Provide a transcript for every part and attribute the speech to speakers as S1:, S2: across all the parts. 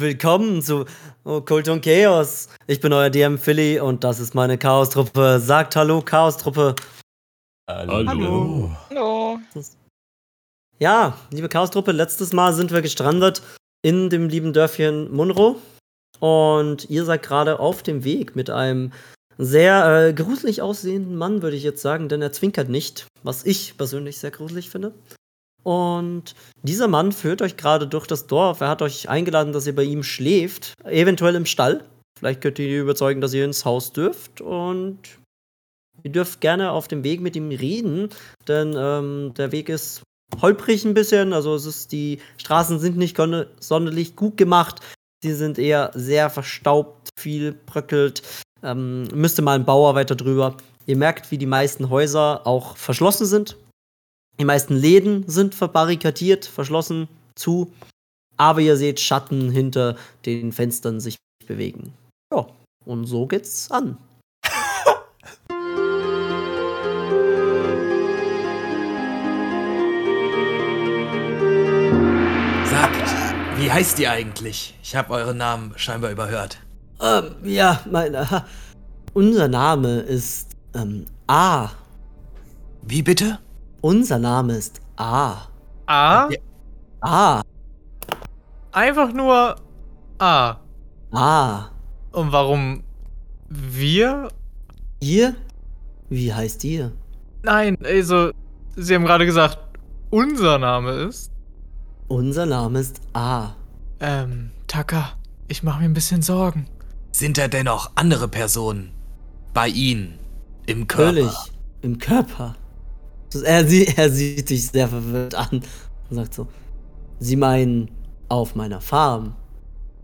S1: Willkommen zu Kult und Chaos. Ich bin euer DM Philly und das ist meine Chaos-Truppe. Sagt Hallo, Chaos-Truppe.
S2: Hallo.
S3: Hallo.
S4: Hallo.
S1: Ja, liebe Chaos-Truppe, letztes Mal sind wir gestrandet in dem lieben Dörfchen Munro. Und ihr seid gerade auf dem Weg mit einem sehr äh, gruselig aussehenden Mann, würde ich jetzt sagen, denn er zwinkert nicht, was ich persönlich sehr gruselig finde. Und dieser Mann führt euch gerade durch das Dorf. Er hat euch eingeladen, dass ihr bei ihm schläft, eventuell im Stall. Vielleicht könnt ihr ihn überzeugen, dass ihr ins Haus dürft. Und ihr dürft gerne auf dem Weg mit ihm reden, denn ähm, der Weg ist holprig ein bisschen. Also es ist, die Straßen sind nicht sonderlich gut gemacht. Sie sind eher sehr verstaubt, viel bröckelt. Ähm, müsste mal ein Bauer weiter drüber. Ihr merkt, wie die meisten Häuser auch verschlossen sind. Die meisten Läden sind verbarrikadiert, verschlossen, zu. Aber ihr seht Schatten hinter den Fenstern sich bewegen. Ja, und so geht's an.
S2: Sagt, wie heißt ihr eigentlich? Ich habe euren Namen scheinbar überhört.
S1: Ähm, ja, mein, äh, unser Name ist ähm, A.
S2: Wie bitte?
S1: Unser Name ist A.
S3: A?
S1: A.
S3: Einfach nur A.
S1: A.
S3: Und warum wir?
S1: Ihr? Wie heißt ihr?
S3: Nein, also, Sie haben gerade gesagt, unser Name ist.
S1: Unser Name ist A.
S3: Ähm, Taka, ich mache mir ein bisschen Sorgen.
S2: Sind da dennoch andere Personen bei Ihnen im Körper?
S1: Natürlich. Im Körper. Er, sieht, er sieht dich sehr verwirrt an und sagt so: Sie meinen auf meiner Farm.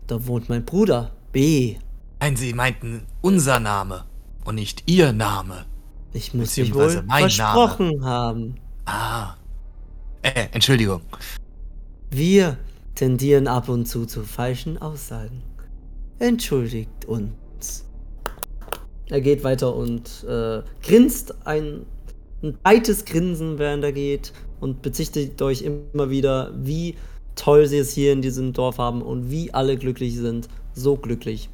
S1: Da wohnt mein Bruder, B.
S2: Nein, Sie meinten unser Name und nicht Ihr Name.
S1: Ich muss mich wohl versprochen haben.
S2: Ah. Äh, Entschuldigung.
S1: Wir tendieren ab und zu zu falschen Aussagen. Entschuldigt uns. Er geht weiter und äh, grinst ein, ein breites Grinsen, während er geht und bezichtigt euch immer wieder, wie toll sie es hier in diesem Dorf haben und wie alle glücklich sind. So glücklich.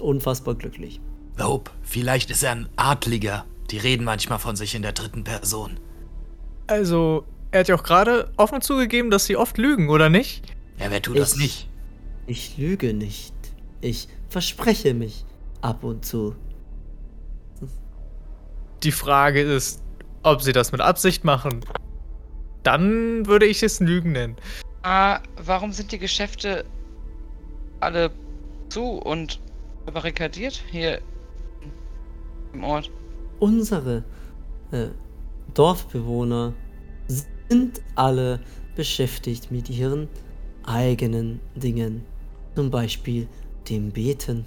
S1: Unfassbar glücklich.
S2: Lob, vielleicht ist er ein Adliger. Die reden manchmal von sich in der dritten Person.
S3: Also, er hat ja auch gerade offen zugegeben, dass Sie oft lügen, oder nicht?
S2: Ja, wer tut das
S1: Ich-
S2: nicht?
S1: Ich lüge nicht. Ich verspreche mich ab und zu.
S3: Die Frage ist, ob Sie das mit Absicht machen. Dann würde ich es Lügen nennen.
S4: Ah, warum sind die Geschäfte alle zu und barrikadiert hier im Ort?
S1: Unsere äh, Dorfbewohner sind alle beschäftigt mit ihren eigenen Dingen. Zum Beispiel dem Beten.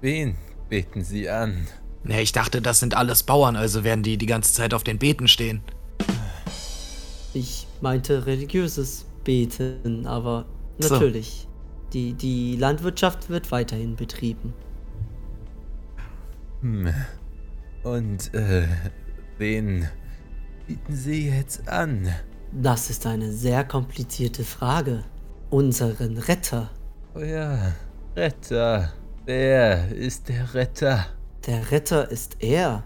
S5: Wen beten Sie an?
S2: Ne, ich dachte, das sind alles Bauern, also werden die die ganze Zeit auf den Beeten stehen.
S1: Ich meinte religiöses Beten, aber
S2: So.
S1: natürlich. Die, die Landwirtschaft wird weiterhin betrieben.
S5: Hm. Und, äh, wen bieten Sie jetzt an?
S1: Das ist eine sehr komplizierte Frage. Unseren Retter.
S5: Oh ja, Retter. Wer ist der Retter?
S1: Der Retter ist er.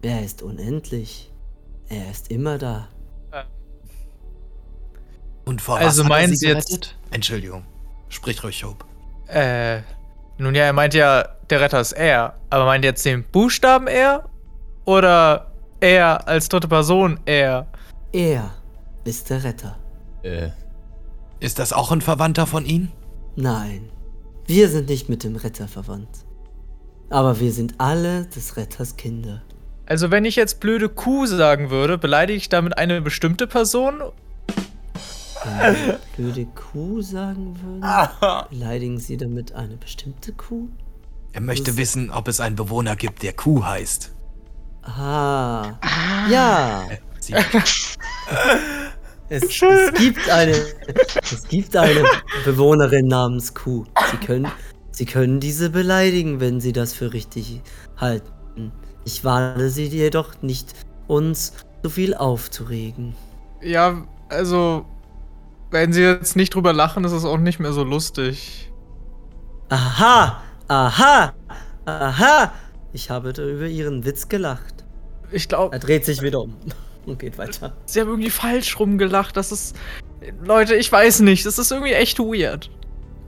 S1: Er ist unendlich. Er ist immer da.
S2: Und vor
S3: Also
S2: was er
S3: meinen
S2: sie
S3: Sie jetzt-
S2: gerettet? Entschuldigung. Sprich ruhig, Hope.
S3: Äh, nun ja, er meint ja, der Retter ist er. Aber meint jetzt den Buchstaben er? Oder er als dritte Person er?
S1: Er ist der Retter.
S5: Äh,
S2: Ist das auch ein Verwandter von Ihnen?
S1: Nein, wir sind nicht mit dem Retter verwandt. Aber wir sind alle des Retters Kinder.
S3: Also wenn ich jetzt blöde Kuh sagen würde, beleidige ich damit eine bestimmte Person?
S1: Wenn wir blöde Kuh sagen würden, beleidigen sie damit eine bestimmte Kuh?
S2: Er möchte wissen, ob es einen Bewohner gibt, der Kuh heißt.
S1: Ah, ja.
S2: Äh, Sie,
S1: Es, es gibt eine, es gibt eine Bewohnerin namens Kuh. Sie können, sie können diese beleidigen, wenn sie das für richtig halten. Ich warne sie jedoch nicht, uns so viel aufzuregen.
S3: Ja, also wenn sie jetzt nicht drüber lachen, ist es auch nicht mehr so lustig.
S1: Aha, aha, aha. Ich habe über ihren Witz gelacht.
S3: Ich glaube,
S1: Er dreht sich wieder um und geht weiter.
S3: sie haben irgendwie falsch rumgelacht. Das ist. Leute, ich weiß nicht. Das ist irgendwie echt weird.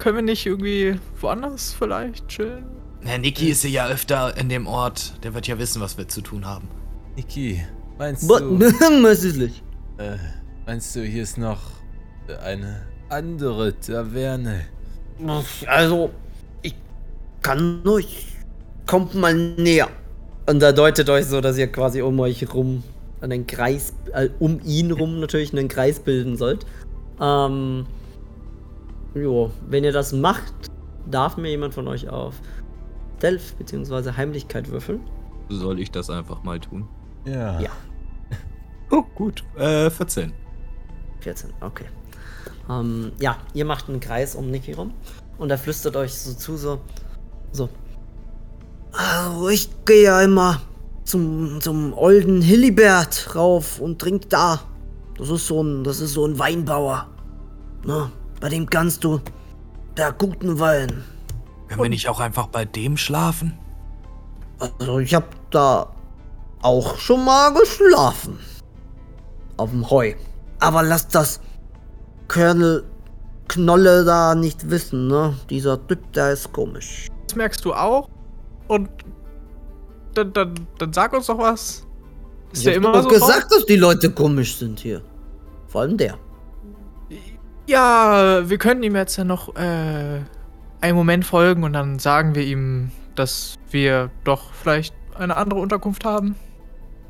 S3: Können wir nicht irgendwie woanders vielleicht chillen?
S2: Herr Niki ist ja öfter in dem Ort. Der wird ja wissen, was wir zu tun haben.
S5: Niki, meinst
S1: What?
S5: du,
S1: nicht?
S5: äh, meinst du, hier ist noch eine andere Taverne?
S1: Also, ich kann nur. Ich kommt mal näher. Und er deutet euch so, dass ihr quasi um euch rum einen Kreis, äh, um ihn rum natürlich einen Kreis bilden sollt. Ähm, jo, wenn ihr das macht, darf mir jemand von euch auf Stealth bzw. Heimlichkeit würfeln.
S6: Soll ich das einfach mal tun?
S5: Ja.
S1: Ja.
S6: Oh, gut. Äh, 14.
S1: 14, okay. Ähm, ja, ihr macht einen Kreis um Niki rum und er flüstert euch so zu, so, so. Also ich gehe ja immer zum, zum olden Hillibert rauf und trink da. Das ist so ein, das ist so ein Weinbauer. Na, bei dem kannst du der guten Wein.
S2: Können wir nicht auch einfach bei dem schlafen?
S1: Also ich hab da auch schon mal geschlafen. Auf dem Heu. Aber lasst das Colonel Knolle da nicht wissen, ne? Dieser Typ, der ist komisch.
S3: Das merkst du auch. Und dann, dann, dann sag uns doch was. Ist
S1: Ich
S3: der
S1: hab
S3: immer
S1: doch
S3: so
S1: gesagt,
S3: drauf?
S1: dass die Leute komisch sind hier. Vor allem der.
S3: Ja, wir können ihm jetzt ja noch äh, einen Moment folgen und dann sagen wir ihm, dass wir doch vielleicht eine andere Unterkunft haben.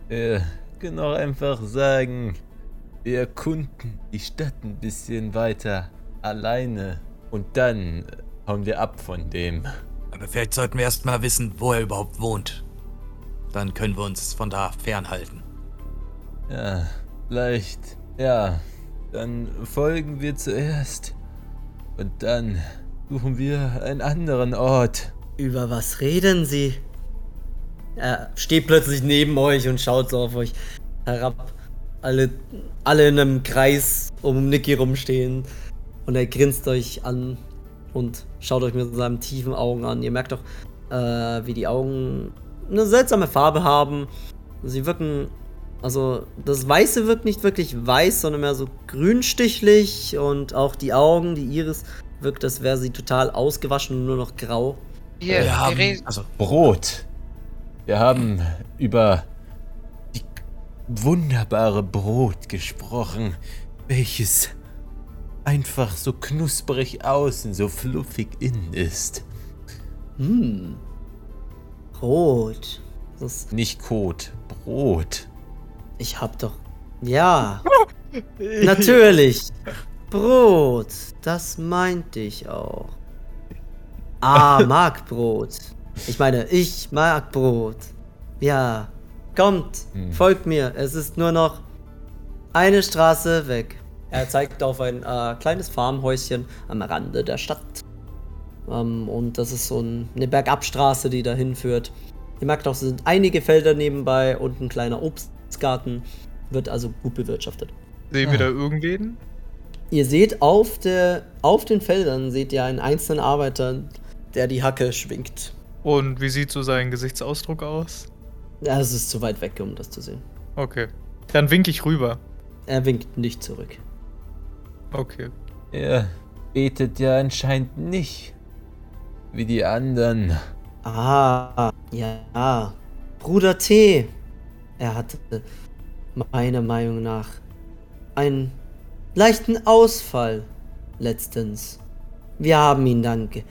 S5: Wir können auch einfach sagen, wir erkunden die Stadt ein bisschen weiter alleine und dann hauen wir ab von dem.
S2: Aber vielleicht sollten wir erst mal wissen, wo er überhaupt wohnt. Dann können wir uns von da fernhalten.
S5: Ja, vielleicht, ja, dann folgen wir zuerst und dann suchen wir einen anderen Ort.
S1: Über was reden sie? Er steht plötzlich neben euch und schaut so auf euch herab. Alle, alle in einem Kreis um Nicky rumstehen. Und er grinst euch an und schaut euch mit seinen tiefen Augen an. Ihr merkt doch, äh, wie die Augen eine seltsame Farbe haben. Sie wirken, also das Weiße wirkt nicht wirklich weiß, sondern mehr so grünstichlich. Und auch die Augen, die Iris, wirkt, als wäre sie total ausgewaschen und nur noch grau.
S4: Wir,
S2: wir haben, also,
S5: Brot. Wir haben über die wunderbare Brot gesprochen, welches einfach so knusprig außen, so fluffig innen ist.
S1: Hm. Rot. Das,
S5: Nicht Kot, Brot.
S1: Ich hab doch. Ja. Natürlich. Brot. Das meinte ich auch. Ah, mag Brot. Ich meine, ich mag Brot. Ja. Kommt,
S5: Hm.
S1: folgt mir. Es ist nur noch eine Straße weg. Er zeigt auf ein äh, kleines Farmhäuschen am Rande der Stadt. Ähm, und das ist so ein, eine Bergabstraße, die dahin führt. Ihr merkt auch, es sind einige Felder nebenbei und ein kleiner Obstgarten. Wird also gut bewirtschaftet.
S3: Sehen wir da irgendwen?
S1: Ihr seht auf, der, auf den Feldern seht ihr einen einzelnen Arbeiter, der die Hacke schwingt.
S3: Und wie sieht so sein Gesichtsausdruck aus?
S1: Ja, es ist zu weit weg, um das zu sehen.
S3: Okay. Dann wink ich rüber.
S1: Er winkt nicht zurück.
S3: Okay.
S5: Er betet ja anscheinend nicht. Wie die anderen.
S1: Ah, ja. Bruder T. Er hatte meiner Meinung nach einen leichten Ausfall letztens. Wir haben ihn dann ge-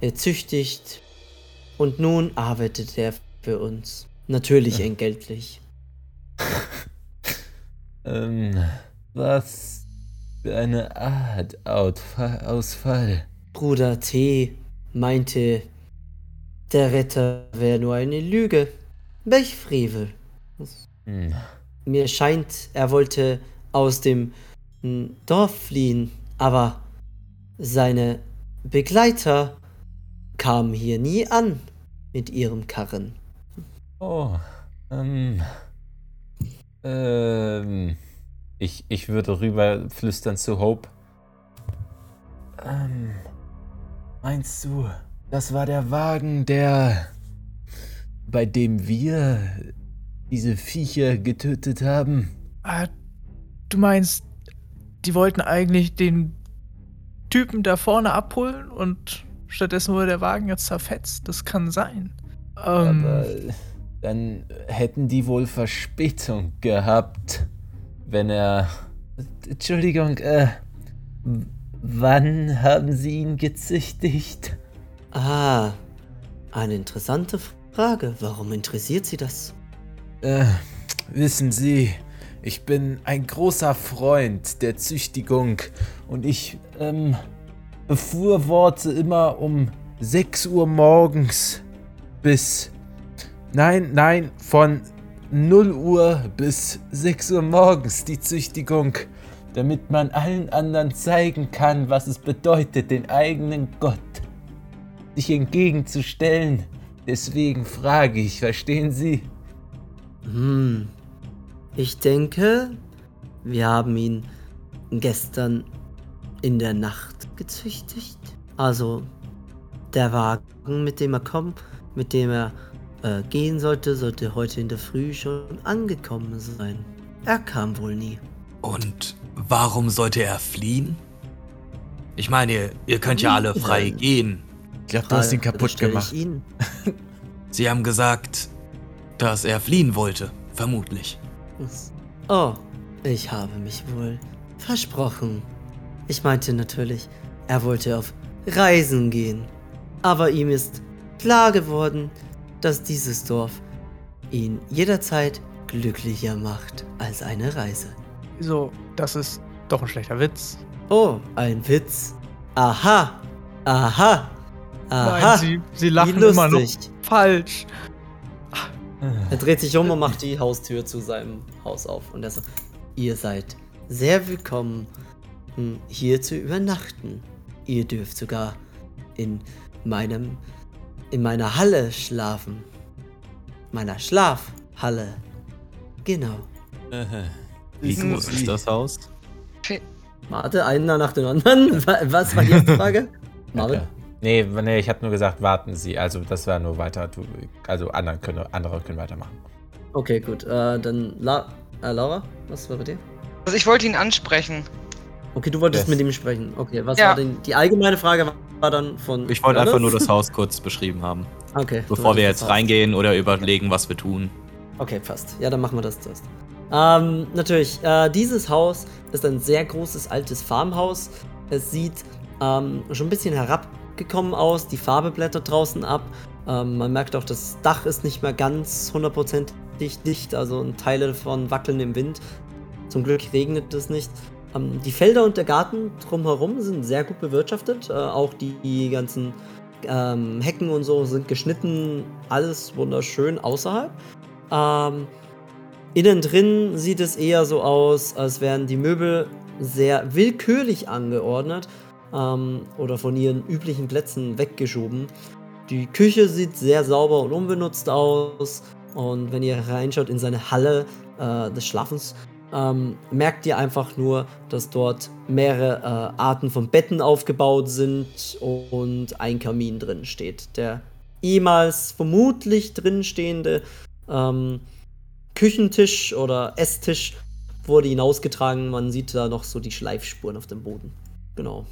S1: gezüchtigt und nun arbeitet er für uns. Natürlich entgeltlich.
S5: Ähm, was für eine Art Ausfall.
S1: Bruder T. meinte, der Retter wäre nur eine Lüge. Welch Frevel.
S5: Hm.
S1: Mir scheint, er wollte aus dem Dorf fliehen, aber seine Begleiter kamen hier nie an mit ihrem Karren.
S5: Oh, ähm, ähm, ich, ich würde rüber flüstern zu Hope. Ähm, meinst du, das war der Wagen, der. bei dem wir diese Viecher getötet haben?
S3: Ah, du meinst, die wollten eigentlich den Typen da vorne abholen und stattdessen wurde der Wagen jetzt zerfetzt? Das kann sein. Ähm,
S5: Aber dann hätten die wohl Verspätung gehabt, wenn er. Entschuldigung, äh. Wann haben Sie ihn gezüchtigt?
S1: Ah, eine interessante Frage. Warum interessiert Sie das?
S5: Äh, wissen Sie, ich bin ein großer Freund der Züchtigung und ich, ähm, befürworte immer um 6 Uhr morgens bis. Nein, nein, von 0 Uhr bis 6 Uhr morgens die Züchtigung, damit man allen anderen zeigen kann, was es bedeutet, den eigenen Gott sich entgegenzustellen. Deswegen frage ich, verstehen Sie?
S1: Hm. Ich denke, wir haben ihn gestern in der Nacht gezüchtigt. Also, der Wagen, mit dem er kommt, mit dem er äh, gehen sollte, sollte heute in der Früh schon angekommen sein. Er kam wohl nie.
S2: Und warum sollte er fliehen? Ich meine, ihr, ihr könnt ja alle frei gehen.
S5: Ich glaube, du hast ihn kaputt gemacht.
S1: Ich ihn.
S2: Sie haben gesagt, dass er fliehen wollte. Vermutlich.
S1: Oh, ich habe mich wohl versprochen. Ich meinte natürlich, er wollte auf Reisen gehen. Aber ihm ist klar geworden, dass dieses Dorf ihn jederzeit glücklicher macht als eine Reise.
S3: so, das ist doch ein schlechter Witz.
S1: Oh, ein Witz. Aha, aha, aha.
S3: Nein, sie, sie
S1: Wie
S3: lachen immer noch falsch.
S1: Er dreht sich um und macht die Haustür zu seinem Haus auf. Und er so, ihr seid sehr willkommen, hm, hier zu übernachten. Ihr dürft sogar in meinem, in meiner Halle schlafen. Meiner Schlafhalle. Genau.
S6: Wie groß ist das Haus?
S1: Warte, einer nach dem anderen. Wa- Was war die erste Frage? Marvin?
S5: Nee, nee, ich habe nur gesagt, warten Sie. Also, das war nur weiter. du- Also, andere können, andere können weitermachen.
S1: Okay, gut. Äh, dann La äh, Laura, was war bei dir?
S4: Also ich wollte ihn ansprechen.
S1: Okay, du wolltest
S5: Yes.
S1: mit ihm sprechen. Okay, was
S4: Ja.
S1: war denn die allgemeine Frage war dann von
S6: Ich wollte einfach nur das Haus kurz beschrieben haben.
S1: Okay.
S6: Bevor wir jetzt reingehen oder überlegen, was wir tun.
S1: Okay, passt. Ja, dann machen wir das zuerst. Ähm, natürlich, äh, dieses Haus ist ein sehr großes altes Farmhaus. Es sieht ähm, schon ein bisschen herabgekommen aus. Die Farbe blättert draußen ab. Ähm, man merkt auch, das Dach ist nicht mehr ganz hundertprozentig dicht. Also Teile davon wackeln im Wind. Zum Glück regnet es nicht. Ähm, die Felder und der Garten drumherum sind sehr gut bewirtschaftet. Äh, auch die, die ganzen ähm, Hecken und so sind geschnitten. Alles wunderschön außerhalb. Ähm, innen drin sieht es eher so aus, als wären die Möbel sehr willkürlich angeordnet ähm, oder von ihren üblichen Plätzen weggeschoben. Die Küche sieht sehr sauber und unbenutzt aus. Und wenn ihr reinschaut in seine Halle äh, des Schlafens, ähm, merkt ihr einfach nur, dass dort mehrere äh, Arten von Betten aufgebaut sind und ein Kamin drin steht. Der ehemals vermutlich drinstehende ähm, Küchentisch oder Esstisch wurde hinausgetragen. Man sieht da noch so die Schleifspuren auf dem Boden. Genau.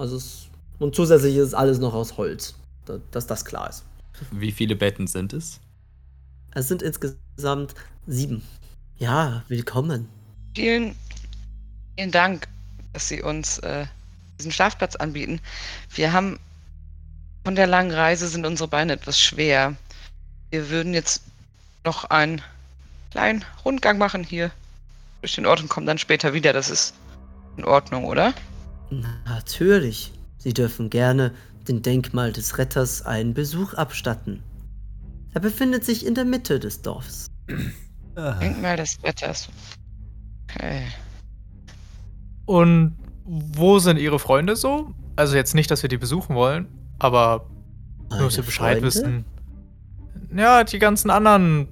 S1: Also es, und zusätzlich ist alles noch aus Holz, da, dass das klar ist.
S6: Wie viele Betten sind es?
S1: Es sind insgesamt sieben. Ja, willkommen.
S4: Vielen, vielen Dank, dass Sie uns äh, diesen Schlafplatz anbieten. Wir haben von der langen Reise sind unsere Beine etwas schwer. Wir würden jetzt noch einen kleinen Rundgang machen hier durch den Ort und kommen dann später wieder. Das ist in Ordnung, oder?
S1: Natürlich. Sie dürfen gerne dem Denkmal des Retters einen Besuch abstatten. Er befindet sich in der Mitte des Dorfs.
S4: Denkmal des Wetters. Okay.
S3: Und wo sind ihre Freunde so? Also jetzt nicht, dass wir die besuchen wollen, aber nur, dass wir
S1: Meine
S3: Bescheid
S1: Freunde?
S3: wissen. Ja, die ganzen anderen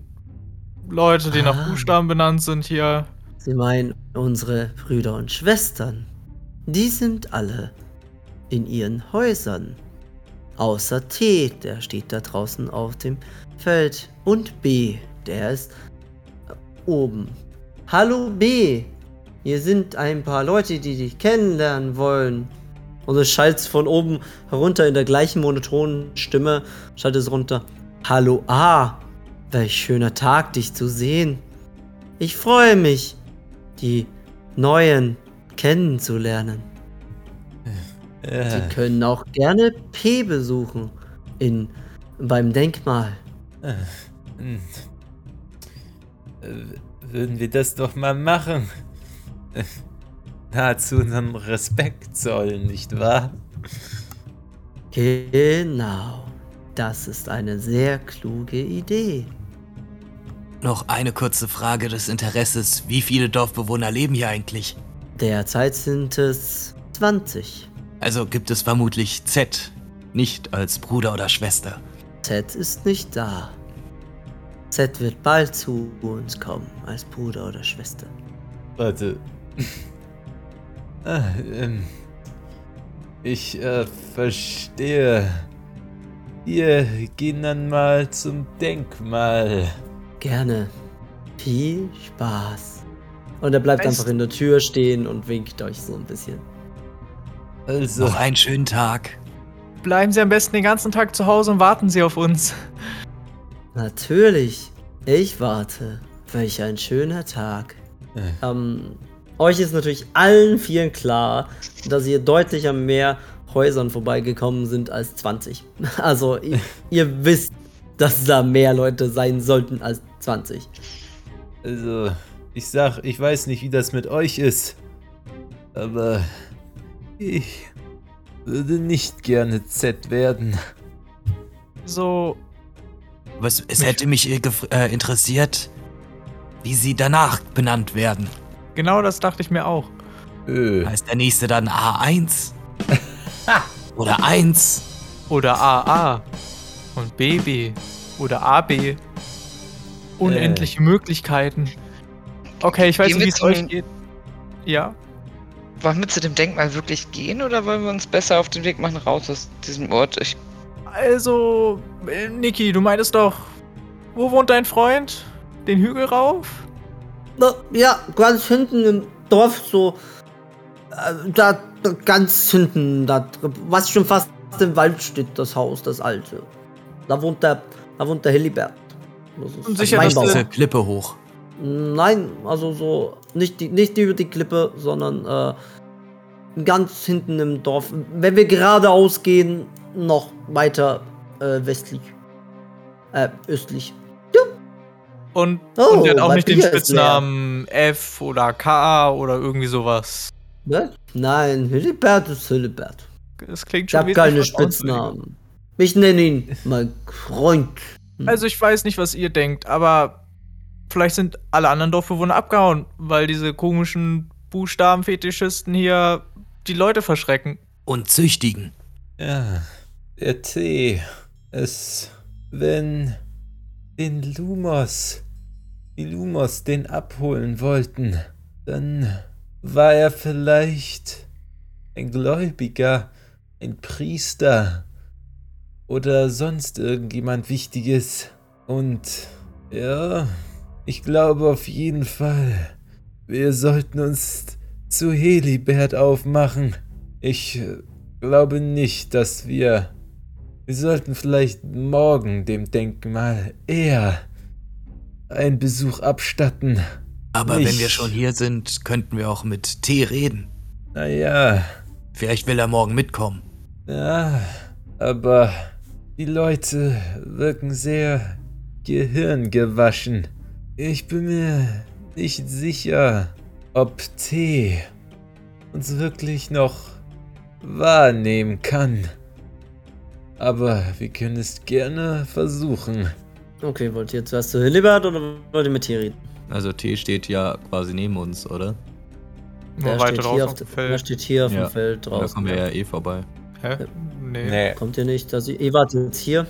S3: Leute, die nach
S1: Ah.
S3: Buchstaben benannt sind hier.
S1: Sie meinen unsere Brüder und Schwestern. Die sind alle in ihren Häusern. Außer T, der steht da draußen auf dem Feld. Und B, der ist oben. Hallo B, hier sind ein paar Leute, die dich kennenlernen wollen. Und es schallt von oben herunter in der gleichen monotonen Stimme, schallt es runter. Hallo A, welch schöner Tag, dich zu sehen. Ich freue mich, die Neuen kennenzulernen. Sie
S5: Äh,
S1: können auch gerne P besuchen in, beim Denkmal.
S5: hm. Würden wir das doch mal machen? Nahezu unseren Respekt zollen, nicht wahr?
S1: Genau. Das ist eine sehr kluge Idee.
S2: Noch eine kurze Frage des Interesses. Wie viele Dorfbewohner leben hier eigentlich?
S1: Derzeit sind es 20.
S2: Also gibt es vermutlich Z, nicht als Bruder oder Schwester.
S1: Z ist nicht da. Z wird bald zu uns kommen, als Bruder oder Schwester.
S5: Warte. ah, ähm, ich äh, verstehe. Wir gehen dann mal zum Denkmal.
S1: Gerne. Viel Spaß. Und er bleibt
S3: Weißt-
S1: einfach in der Tür stehen und winkt euch so ein bisschen.
S5: Also,
S2: Noch einen schönen Tag.
S3: Bleiben Sie am besten den ganzen Tag zu Hause und warten Sie auf uns.
S1: Natürlich. Ich warte. Welch ein schöner Tag. Ähm, euch ist natürlich allen vielen klar, dass ihr deutlich an mehr Häusern vorbeigekommen sind als 20. Also ihr, ihr wisst, dass da mehr Leute sein sollten als 20.
S5: also, ich sag, ich weiß nicht, wie das mit euch ist. Aber ich würde nicht gerne Z werden.
S3: So,
S2: Was, es hätte mich äh, äh, interessiert, wie sie danach benannt werden.
S3: genau das dachte ich mir auch.
S5: Öh.
S2: Heißt der nächste dann A1? Oder 1?
S3: Oder AA. Und BB. Oder AB. Unendliche Möglichkeiten. Okay, ich weiß
S4: Gehen
S3: nicht, wie es euch geht. Ja.
S4: Wollen wir zu dem Denkmal wirklich gehen oder wollen wir uns besser auf den Weg machen raus aus diesem Ort? Ich,
S3: Also, äh, Niki, du meintest doch, wo wohnt dein Freund? Den Hügel rauf?
S1: Na, Ja, ganz hinten im Dorf, so. Äh, da, da ganz hinten, da, was schon fast im Wald steht, das Haus, das alte. Da wohnt der, da wohnt der Hillibert. Das ist
S3: Und sicher,
S1: mein
S3: dass.
S2: Diese Klippe hoch.
S1: Nein, also so nicht, die, nicht über die Klippe, sondern äh, ganz hinten im Dorf. Wenn wir geradeaus gehen, noch weiter äh, westlich. Äh, östlich.
S3: Und,
S1: Oh,
S3: und der hat auch nicht den Spitznamen F oder K oder irgendwie sowas.
S1: Ne? Nein, Hillibert ist Hillibert.
S3: Das klingt
S1: Ich
S3: schon
S1: habe
S3: wesentlich
S1: keine. Spitznamen. Ich nenne ihn mein Freund.
S3: Also ich weiß nicht, was ihr denkt, aber vielleicht sind alle anderen Dorfbewohner abgehauen, weil diese komischen Buchstabenfetischisten hier die Leute verschrecken.
S2: Und züchtigen.
S5: Ja, der Tee. Es. Wenn den Lumos, die Lumos den abholen wollten, dann war er vielleicht ein Gläubiger, ein Priester oder sonst irgendjemand Wichtiges. Und ja, ich glaube auf jeden Fall, wir sollten uns zu Helibert aufmachen. Ich äh, glaube nicht, dass wir. Wir sollten vielleicht morgen dem Denkmal eher einen Besuch abstatten.
S2: Aber
S5: Nicht.
S2: wenn wir schon hier sind, könnten wir auch mit T reden.
S5: Naja,
S2: Vielleicht will er morgen mitkommen.
S5: ja, aber die Leute wirken sehr gehirngewaschen. Ich bin mir nicht sicher, ob T uns wirklich noch wahrnehmen kann. Aber wir können es gerne versuchen.
S1: Okay, wollt ihr zuerst zu Hillibert oder wollt ihr mit hier reden?
S6: Also T steht ja quasi neben uns, oder?
S1: Der steht, hier
S3: auf
S1: auf,
S3: dem
S1: der
S3: Feld.
S1: steht hier auf
S6: Ja.
S1: dem Feld
S6: Da
S1: draußen.
S6: kommen wir ja eh vorbei.
S3: Hä? Nee.
S5: Nee.
S1: Kommt ihr nicht? Also, ihr wart jetzt hier.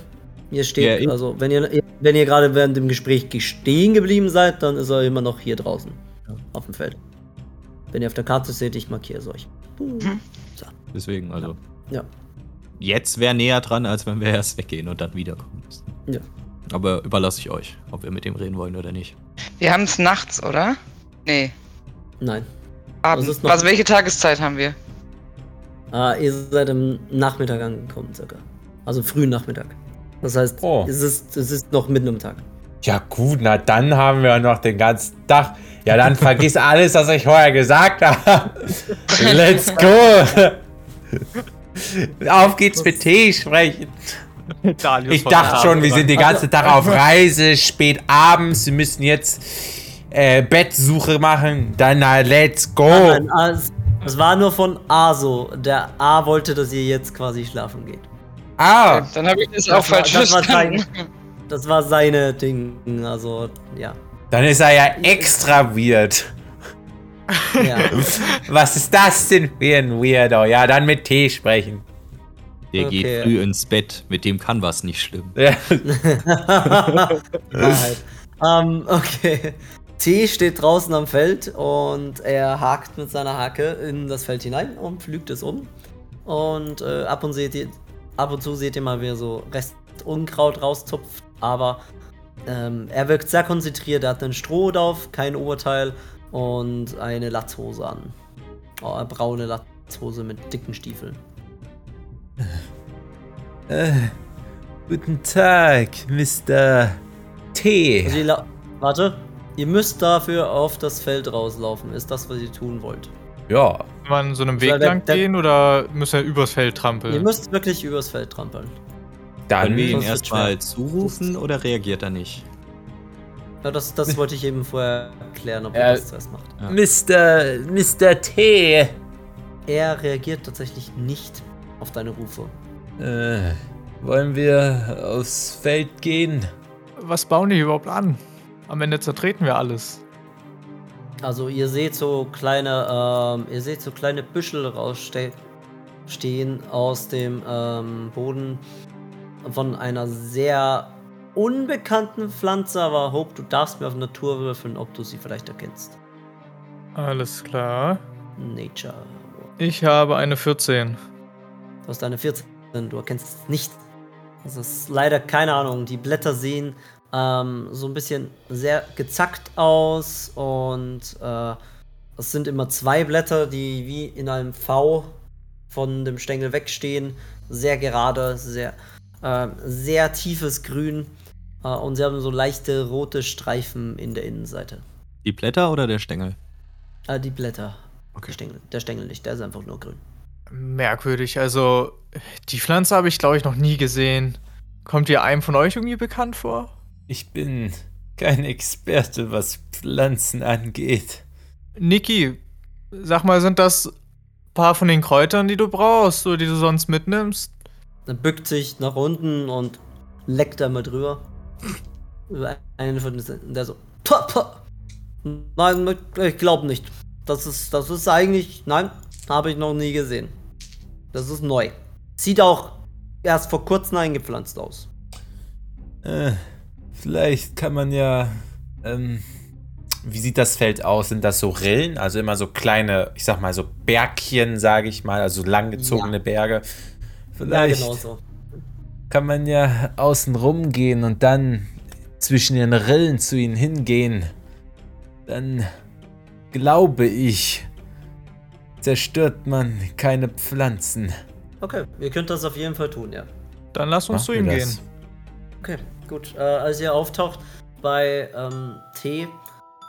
S1: Ihr steht,
S6: Ja,
S1: also wenn ihr, wenn ihr gerade während dem Gespräch stehen geblieben seid, dann ist er immer noch hier draußen. Auf dem Feld. Wenn ihr auf der Karte seht, ich markiere es euch.
S6: Deswegen, also.
S1: Ja.
S6: Jetzt wäre näher dran, als wenn wir erst weggehen und dann wiederkommen müssen.
S1: Ja.
S6: Aber überlasse ich euch, ob wir mit dem reden wollen oder nicht.
S4: Wir haben es nachts, oder? Nee,
S1: Nein.
S4: Abend.
S1: ist noch-
S4: Also welche Tageszeit haben wir?
S1: Äh, ihr seid im Nachmittag angekommen, circa. Also frühen Nachmittag. Das heißt,
S5: Oh.
S1: es, ist, es ist noch mitten am Tag.
S5: Ja gut, na dann haben wir noch den ganzen Tag. Ja, dann vergiss alles, was ich vorher gesagt habe. Let's go. Auf geht's mit Tee sprechen. Ich dachte schon, wir sind den ganzen Tag auf Reise, spät abends, wir müssen jetzt äh, Bettsuche machen. Dann na, let's go.
S1: Nein, ah, es, es war nur von A so. Der A wollte, dass ihr jetzt quasi schlafen geht.
S5: Ah,
S4: Dann habe ich das,
S1: Das
S4: auch
S1: war-
S4: falsch
S1: das war
S4: verstanden.
S1: Das war seine Ding. Also, ja.
S5: dann ist er ja extra weird.
S1: ja.
S5: Was ist das denn für ein Weirdo? Ja, dann mit Tee sprechen.
S6: Der
S1: Okay.
S6: geht früh ins Bett, mit dem kann was nicht schlimm.
S5: Ja.
S1: Wahrheit. ähm, okay. T steht draußen am Feld und er hakt mit seiner Hake in das Feld hinein und pflügt es um. Und äh, ab, und seht ihr, ab und zu seht ihr mal, wie er so Rest Unkraut rauszupft. Aber ähm, er wirkt sehr konzentriert. Er hat einen Strohhut auf, kein Oberteil und eine Latzhose an. Oh, eine braune Latzhose mit dicken Stiefeln.
S5: Äh, guten Tag, Mr. T.
S1: Also ihr warte, ihr müsst dafür auf das Feld rauslaufen. Ist das, was ihr tun wollt?
S5: Ja,
S3: Kann man so einem Weg
S1: der-
S3: lang
S1: der-
S3: gehen oder müssen wir übers Feld trampeln?
S1: Ihr müsst wirklich übers Feld trampeln.
S5: dann.
S6: Können wir ihn erstmal zurufen oder reagiert er nicht?
S1: Ja, das, das wollte ich eben vorher klären, ob
S5: Äh,
S1: er das zuerst macht.
S6: Ja.
S5: Mr. Mr. T.
S1: Er reagiert tatsächlich nicht auf deine Rufe.
S5: Äh, wollen wir aufs Feld gehen?
S3: Was bauen die überhaupt an? Am Ende zertreten wir alles.
S1: Also ihr seht so kleine, ähm, ihr seht so kleine Büschel rausstehen aus dem ähm, Boden von einer sehr unbekannten Pflanze, aber Hope, du darfst mir auf Natur würfeln, ob du sie vielleicht erkennst.
S3: Alles klar.
S1: Nature.
S3: Ich habe eine 14.
S1: Du hast eine 14, du erkennst es nicht. Das ist leider keine Ahnung. Die Blätter sehen ähm, so ein bisschen sehr gezackt aus und äh, es sind immer zwei Blätter, die wie in einem V von dem Stängel wegstehen. Sehr gerade, sehr, äh, sehr tiefes Grün äh, und sie haben so leichte rote Streifen in der Innenseite.
S6: Die Blätter oder der Stängel?
S1: Äh, die Blätter.
S6: Okay.
S1: Der Stängel, der Stängel nicht, der ist einfach nur grün.
S3: Merkwürdig. Also, die Pflanze habe ich, glaube ich, noch nie gesehen. Kommt ihr einem von euch irgendwie bekannt vor?
S5: Ich bin kein Experte, was Pflanzen angeht.
S3: Niki, sag mal, sind das ein paar von den Kräutern, die du brauchst oder die du sonst mitnimmst?
S1: Dann bückt sich nach unten und leckt da mal drüber. Über einen von den, der so. Pah, pah. Nein, ich glaube nicht. Das ist, das ist eigentlich. Nein, habe ich noch nie gesehen. Das ist neu. Sieht auch erst vor kurzem eingepflanzt aus.
S5: Äh, vielleicht kann man ja. Ähm, wie sieht das Feld aus? Sind das so Rillen? Also immer so kleine, ich sag mal so Bergchen, sage ich mal, also langgezogene
S1: Ja.
S5: Berge. Vielleicht
S1: Ja, genau so.
S5: kann man ja außen rumgehen und dann zwischen den Rillen zu ihnen hingehen. Dann glaube ich, zerstört man keine Pflanzen.
S1: Okay, ihr könnt das auf jeden Fall tun, ja.
S3: Dann lass uns
S5: Machen
S3: zu ihm gehen.
S1: Okay, gut. Äh, als ihr auftaucht bei ähm, T,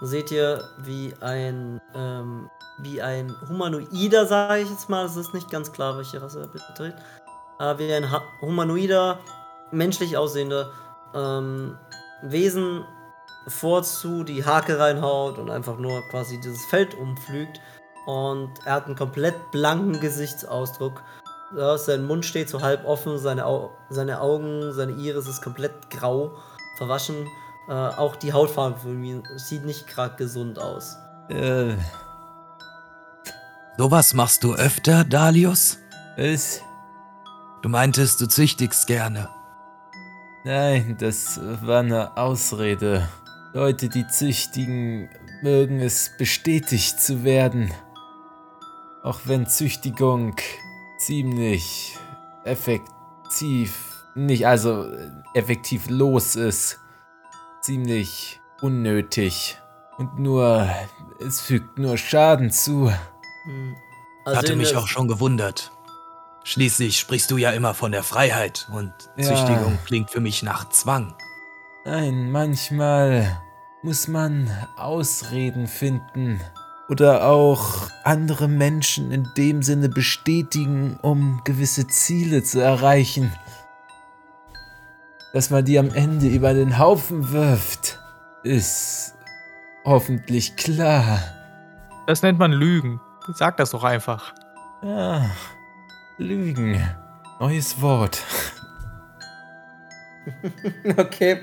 S1: seht ihr, wie ein ähm, wie ein Humanoider, sage ich jetzt mal, es ist nicht ganz klar, welche Rasse er betritt, äh, wie ein ha humanoider, menschlich aussehender ähm, Wesen vorzu die Hake reinhaut und einfach nur quasi dieses Feld umpflügt. Und er hat einen komplett blanken Gesichtsausdruck. Ja, sein Mund steht so halb offen, seine, Au seine Augen, seine Iris ist komplett grau, verwaschen. Äh, auch die Hautfarbe von ihm sieht nicht gerade gesund aus.
S5: Äh,
S2: Sowas machst du öfter, Dalius?
S5: was?
S2: Du meintest, du züchtigst gerne.
S5: Nein, das war eine Ausrede. Leute, die züchtigen, mögen es bestätigt zu werden. Auch wenn Züchtigung ziemlich effektiv, nicht also äh, effektiv los ist. Ziemlich unnötig. Und nur, es fügt nur Schaden zu.
S1: Hm.
S2: Hatte
S1: in
S2: mich auch schon gewundert. Schließlich sprichst du ja immer von der Freiheit und
S5: Ja.
S2: Züchtigung klingt für mich nach Zwang.
S5: Nein, manchmal muss man Ausreden finden. Oder auch andere Menschen in dem Sinne bestätigen, um gewisse Ziele zu erreichen. Dass man die am Ende über den Haufen wirft, ist hoffentlich klar.
S3: Das nennt man Lügen. Sag das doch einfach.
S5: Ja, Lügen. Neues Wort.
S1: Okay.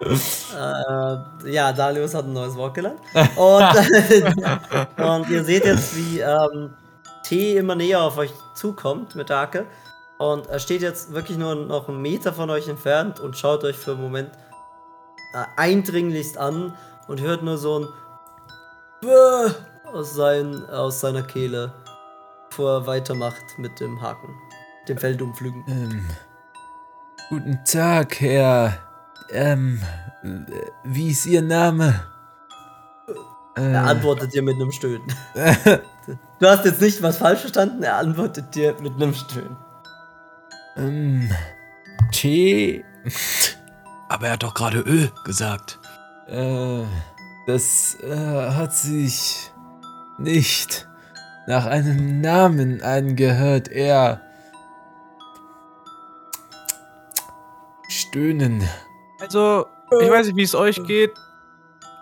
S1: Äh, ja, Dalius hat ein neues Wort gelernt. Und, und ihr seht jetzt, wie ähm, T immer näher auf euch zukommt mit der Hacke. Und er steht jetzt wirklich nur noch einen Meter von euch entfernt und schaut euch für einen Moment äh, eindringlichst an und hört nur so ein Bäh aus, sein, aus seiner Kehle, bevor er weitermacht mit dem Haken, dem Feldumflügen.
S5: Ähm, guten Tag, Herr. Ähm, äh, wie ist Ihr Name? Äh,
S1: Er antwortet dir mit einem Stöhnen. Du hast jetzt nicht was falsch verstanden, er antwortet dir mit einem Stöhnen.
S5: ähm, Tee?
S2: Aber er hat doch gerade Ö gesagt.
S5: Äh, das äh, hat sich nicht nach einem Namen angehört, eher Stöhnen.
S3: Also, ich weiß nicht, wie es euch geht,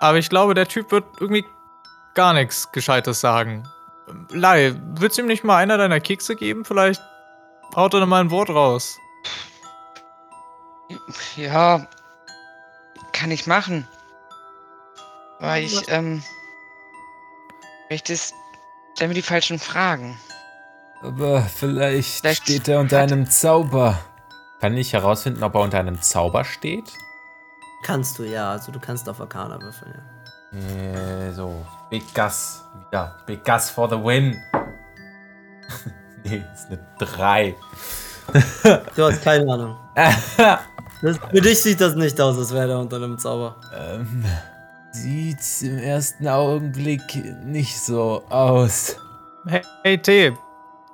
S3: aber ich glaube, der Typ wird irgendwie gar nichts Gescheites sagen. Lai, willst du ihm nicht mal einer deiner Kekse geben? Vielleicht haut er dann mal ein Wort raus.
S4: Ja, kann ich machen. Weil ich, ähm, möchte es, stell mir die falschen Fragen.
S5: Aber vielleicht,
S4: Vielleicht
S5: steht er unter einem Zauber. Kann ich herausfinden, ob er unter einem Zauber steht?
S1: Kannst du, ja. Also du kannst auf Arcana würfeln, ja.
S5: Äh, so. Big Gus. Wieder. Big Gus for the win. nee, ist eine 3.
S1: Du hast keine Ahnung. Das, für dich sieht das nicht aus, als wäre er unter einem Zauber.
S5: ähm, sieht im ersten Augenblick nicht so aus.
S3: Hey, hey T,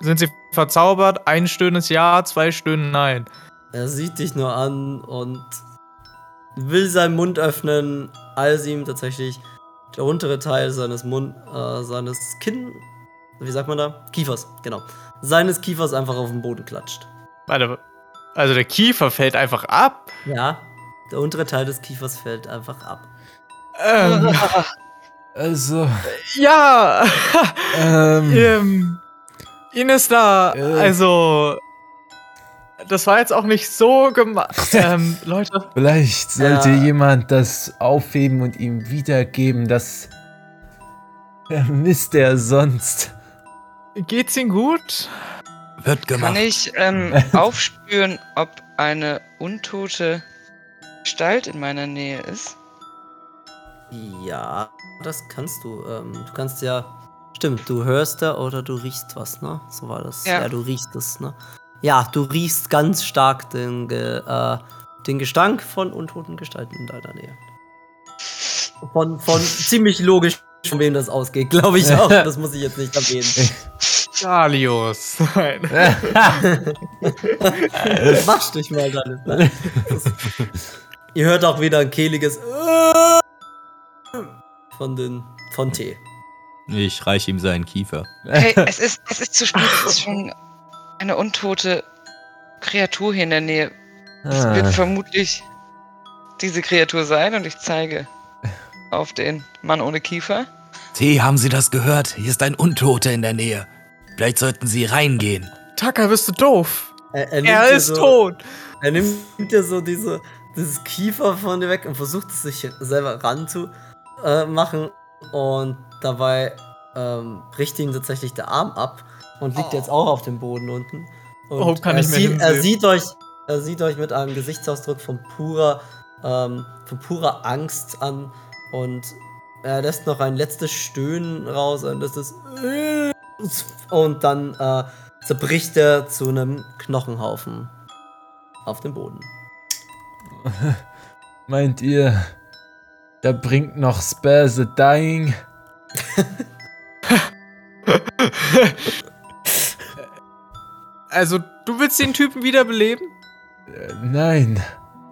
S3: sind sie verzaubert? Ein stöhnes Ja, zwei stöhnen Nein.
S1: Er sieht dich nur an und will seinen Mund öffnen, als ihm tatsächlich der untere Teil seines Mund, äh, seines Kinn, wie sagt man da? Kiefers, genau. Seines Kiefers einfach auf den Boden klatscht.
S3: Warte, also der Kiefer fällt einfach ab?
S1: Ja, der untere Teil des Kiefers fällt einfach ab.
S3: Ähm,
S5: Also,
S3: ja,
S5: ähm,
S3: ähm, Ines da,
S5: Äh.
S3: also, das war jetzt auch nicht so gemacht. ähm, Leute,
S5: vielleicht sollte
S1: Ja.
S5: jemand das aufheben und ihm wiedergeben. Das vermisst er sonst.
S3: geht's Ihnen gut?
S2: Wird gemacht.
S4: Kann ich ähm, aufspüren, ob eine untote Gestalt in meiner Nähe ist?
S1: Ja, das kannst du. Ähm, du kannst ja. Stimmt, du hörst da oder du riechst was, ne? So war das.
S4: Ja.
S1: Ja, du riechst es, ne? Ja, du riechst ganz stark den, Ge äh, den Gestank von untoten Gestalten in deiner Nähe. Von, von ziemlich logisch, von wem das ausgeht, glaube ich auch. Das muss ich jetzt nicht erwähnen.
S3: Dalius. Nein.
S1: Wasch dich mal dann. Das- Ihr hört auch wieder ein kehliges von den von Tee.
S6: Ich reiche ihm seinen Kiefer.
S4: Hey, es ist, es ist zu spät. Es ist schon eine untote Kreatur hier in der Nähe. Es
S5: Ah.
S4: wird vermutlich diese Kreatur sein und ich zeige auf den Mann ohne Kiefer.
S2: T, haben Sie das gehört? Hier ist ein Untoter in der Nähe. Vielleicht sollten Sie reingehen.
S3: Taka, bist du doof?
S1: Er, er
S3: Er ist
S1: so,
S3: tot.
S1: Er nimmt dir so diese, dieses Kiefer von dir weg und versucht es sich selber ranzumachen. Äh, machen. und dabei ähm, bricht ihm tatsächlich der Arm ab und liegt jetzt auch auf dem Boden unten. Und
S3: Oh, kann
S1: er,
S3: ich mir
S1: sieht, er sieht euch, er sieht euch mit einem Gesichtsausdruck von purer, ähm, von purer Angst an und er lässt noch ein letztes Stöhnen raus, ein letztes und dann äh, zerbricht er zu einem Knochenhaufen auf dem Boden.
S5: Meint ihr, da bringt noch Spare the Dying?
S3: Also, du willst den Typen wiederbeleben?
S5: Äh, nein,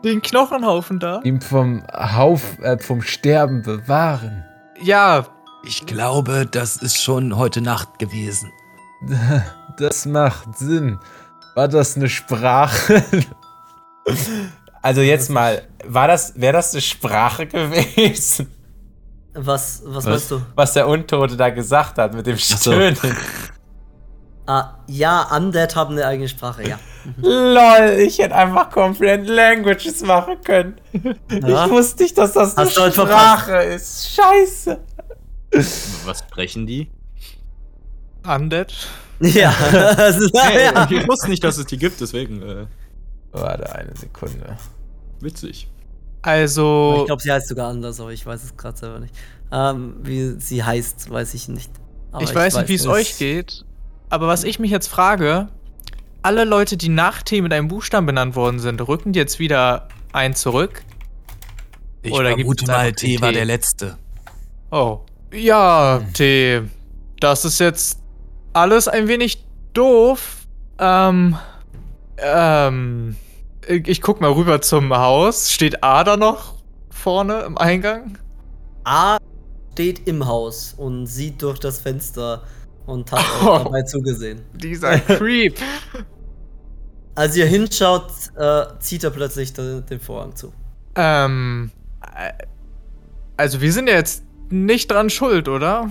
S3: Den Knochenhaufen da?
S5: ihm vom Hauf, äh, vom Sterben bewahren.
S3: Ja,
S2: Ich glaube, das ist schon heute Nacht gewesen.
S5: Das macht Sinn. War das eine Sprache? Also jetzt mal, war das, wäre das eine Sprache gewesen,
S1: Was, was,
S6: Was?
S1: meinst du?
S5: was der Untote da gesagt hat mit dem
S6: so.
S5: Stöhnen?
S1: Ah, ja, Undead haben eine eigene Sprache, ja.
S5: Lol, ich hätte einfach Comprehend Languages machen können.
S1: Ja.
S5: Ich wusste nicht, dass das eine
S1: Hast halt
S5: Sprache ist. Scheiße.
S6: Was sprechen die?
S3: Undead.
S1: Ja, das ist, ja.
S6: Ich wusste nicht, dass es die gibt, deswegen äh,
S5: Warte eine Sekunde.
S6: witzig.
S3: Also,
S1: Ich glaube, sie heißt sogar anders, aber ich weiß es gerade selber nicht. Ähm, wie sie heißt, weiß ich nicht. Aber
S3: ich weiß nicht, wie es euch geht, aber was ich mich jetzt frage, alle Leute, die nach T mit einem Buchstaben benannt worden sind, rücken die jetzt wieder ein zurück?
S2: Ich
S3: Oder
S2: vermute mal, T war der Letzte.
S3: Oh. Ja, T. Das ist jetzt alles ein wenig doof. Ähm. Ähm. Ich ich guck mal rüber zum Haus. Steht A da noch vorne im Eingang?
S1: A steht im Haus und sieht durch das Fenster und hat
S3: Oh.
S1: euch dabei zugesehen.
S3: Dieser Creep.
S1: Als ihr hinschaut, äh, zieht er plötzlich de- den Vorhang zu.
S3: ähm. äh, Also, wir sind ja jetzt nicht dran schuld, oder?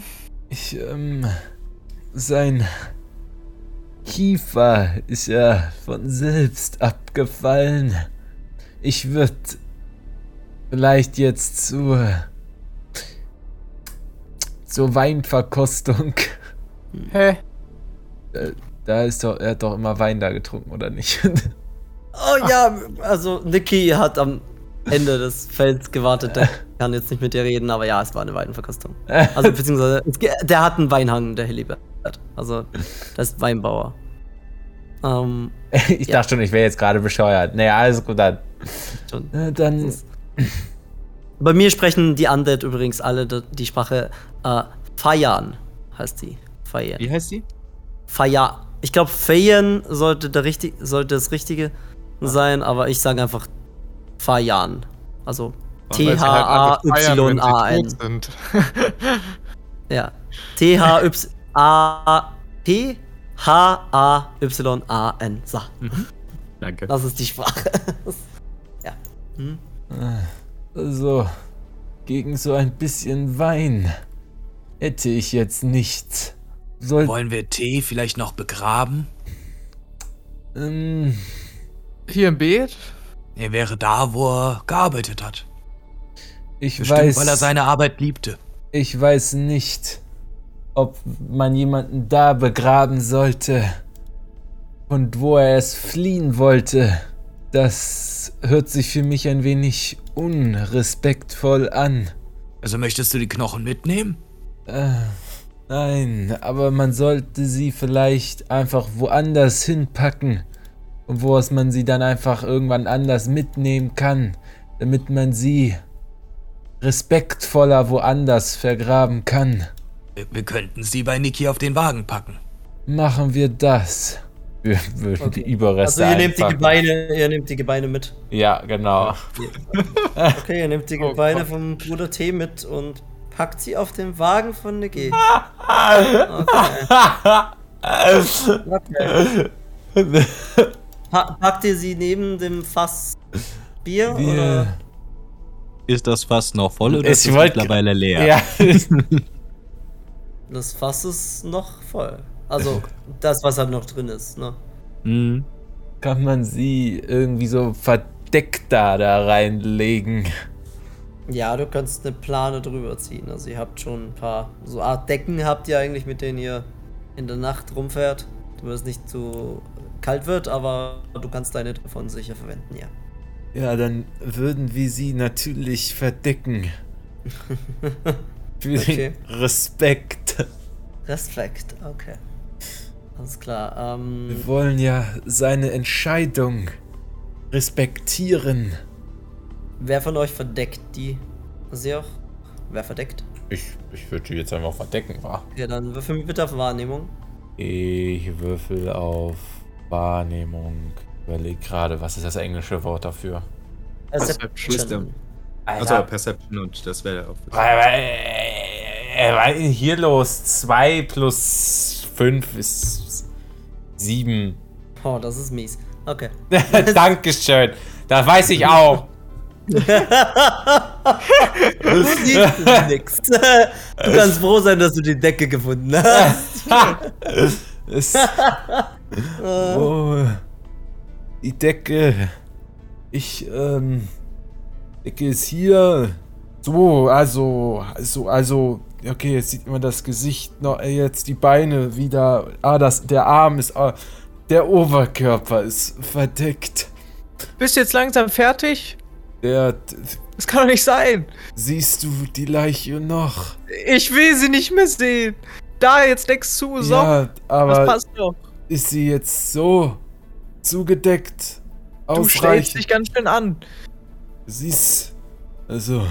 S5: Ich, ähm, sein Kiefer ist ja von selbst abgefallen. Ich würde vielleicht jetzt zur, zur Weinverkostung.
S3: Hä?
S5: Da ist doch, er hat doch immer Wein da getrunken, oder nicht?
S1: Oh ja, also Niki hat am Ende des Felds gewartet. Der kann jetzt nicht mit dir reden, aber ja, es war eine Weinverkostung. Also beziehungsweise, der hat einen Weinhang, der Hilibert. Also, das ist Weinbauer. Ähm,
S5: ich
S1: Ja.
S5: dachte schon, ich wäre jetzt gerade bescheuert. Naja, alles gut dann.
S1: schon.
S5: Äh, Dann,
S1: Bei mir sprechen die Undead übrigens alle die Sprache äh, Fayan, heißt die. Fayan.
S6: Wie heißt die?
S1: Faya. Ich glaube, Fayan sollte, der richtig, sollte das Richtige sein, aber ich sage einfach Fayan. Also
S3: halt feiern, sie
S1: T-H-A-Y-A-N.
S3: sind.
S1: Ja. T-H-Y-A. T-H-A-Y-A-N. So,
S6: Danke.
S1: das ist die Sprache. ja. Hm.
S5: also, gegen so ein bisschen Wein hätte ich jetzt nichts. Soll,
S2: Wollen wir T vielleicht noch begraben?
S5: ähm,
S3: Hier im Beet?
S2: Er wäre da, wo er gearbeitet hat.
S5: ich
S2: Bestimmt,
S5: weiß,
S2: weil er seine Arbeit liebte.
S5: ich weiß nicht, ob man jemanden da begraben sollte und wo er es fliehen wollte. Das hört sich für mich ein wenig unrespektvoll an.
S2: Also möchtest du die Knochen mitnehmen?
S5: Äh, nein, aber man sollte sie vielleicht einfach woanders hinpacken. Und wo man sie dann einfach irgendwann anders mitnehmen kann, damit man sie respektvoller woanders vergraben kann.
S2: Wir, wir könnten sie bei Niki auf den Wagen packen.
S5: Machen wir das. Wir würden
S1: Okay.
S5: die Überreste
S1: Also ihr nehmt die
S5: einpacken.
S1: Gebeine, ihr nehmt die Gebeine mit.
S5: Ja, genau.
S1: Okay, ihr nehmt die
S3: Oh
S1: Gebeine
S3: Gott.
S1: vom Bruder T mit und packt sie auf den Wagen von Niki. Okay. okay. Pa packt ihr sie neben dem Fass Bier
S5: Wir,
S1: oder?
S6: Ist das Fass noch voll oder
S5: Ich
S6: ist es mittlerweile leer?
S5: ja.
S1: Das Fass ist noch voll. Also das, was halt noch drin ist, ne?
S6: Hm.
S5: kann man sie irgendwie so verdeckt da, da reinlegen.
S1: Ja, du kannst eine Plane drüber ziehen. Also ihr habt schon ein paar so Art Decken habt ihr eigentlich, mit denen ihr in der Nacht rumfährt. Damit es nicht zu kalt wird, aber du kannst deine davon sicher verwenden, ja.
S5: Ja, dann würden wir sie natürlich verdecken. Für
S1: Okay.
S5: Respekt.
S1: Respekt, okay. Alles klar. Ähm,
S5: Wir wollen ja seine Entscheidung respektieren.
S1: Wer von euch verdeckt die? Seoch? Wer verdeckt?
S5: Ich, ich würde die jetzt einfach verdecken, wa?
S1: Ja, dann würfel mir bitte auf Wahrnehmung.
S5: Ich würfel auf Wahrnehmung. Überleg gerade, was ist das englische Wort dafür?
S6: Wisdom. Also Perception und das wäre auch.
S5: Äh, was ist hier los? 2 plus 5 ist 7.
S1: Oh, das ist mies. Okay.
S5: Dankeschön. Das weiß ich auch.
S1: Du siehst nix. Du kannst froh sein, dass du die Decke gefunden hast.
S5: Oh, die Decke. Ich, ähm. Decke ist hier. So, also, also, also. Okay, jetzt sieht man das Gesicht noch, äh, jetzt die Beine wieder. Ah, das, der Arm ist. Ah, der Oberkörper ist verdeckt.
S3: Bist du jetzt langsam fertig?
S5: Der.
S3: Das kann doch nicht sein.
S5: Siehst du die Leiche noch?
S3: Ich will sie nicht mehr sehen. Da, jetzt deckst zu, so.
S5: Ja,
S3: das
S5: aber
S3: passt doch.
S5: ist sie jetzt so zugedeckt?
S3: Du stellst dich ganz schön an.
S5: Siehst. Also.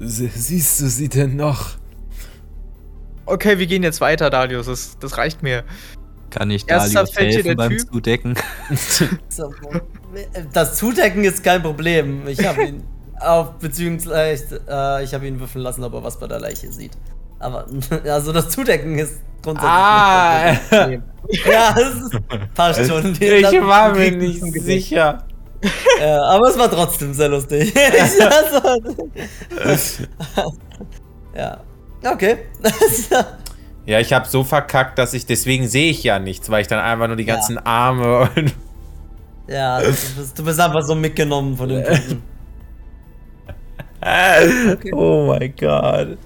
S5: sie- Siehst du sie denn noch?
S3: Okay, wir gehen jetzt weiter, Dalius. Das, das reicht mir.
S6: Kann ich
S3: Ernsthaft
S6: Dalius
S3: fällt dir
S6: helfen beim
S3: Typ?
S6: Zudecken?
S1: Das Zudecken ist kein Problem. Ich habe ihn auf beziehungsweise äh, ich habe ihn würfeln lassen, ob er was bei der Leiche sieht. Aber also das Zudecken ist grundsätzlich
S5: Ah.
S1: nicht das Problem. Ja, das ist, passt schon.
S5: Ich
S1: Das-
S5: war mir nicht sicher.
S1: Ja, aber es war trotzdem sehr lustig. Also, ja. Okay.
S5: Ja, ich habe so verkackt, dass ich deswegen sehe ich ja nichts, weil ich dann einfach nur die
S1: Ja.
S5: ganzen Arme und
S1: ja, du bist, du bist einfach so mitgenommen von den Typen.
S5: Oh mein Gott.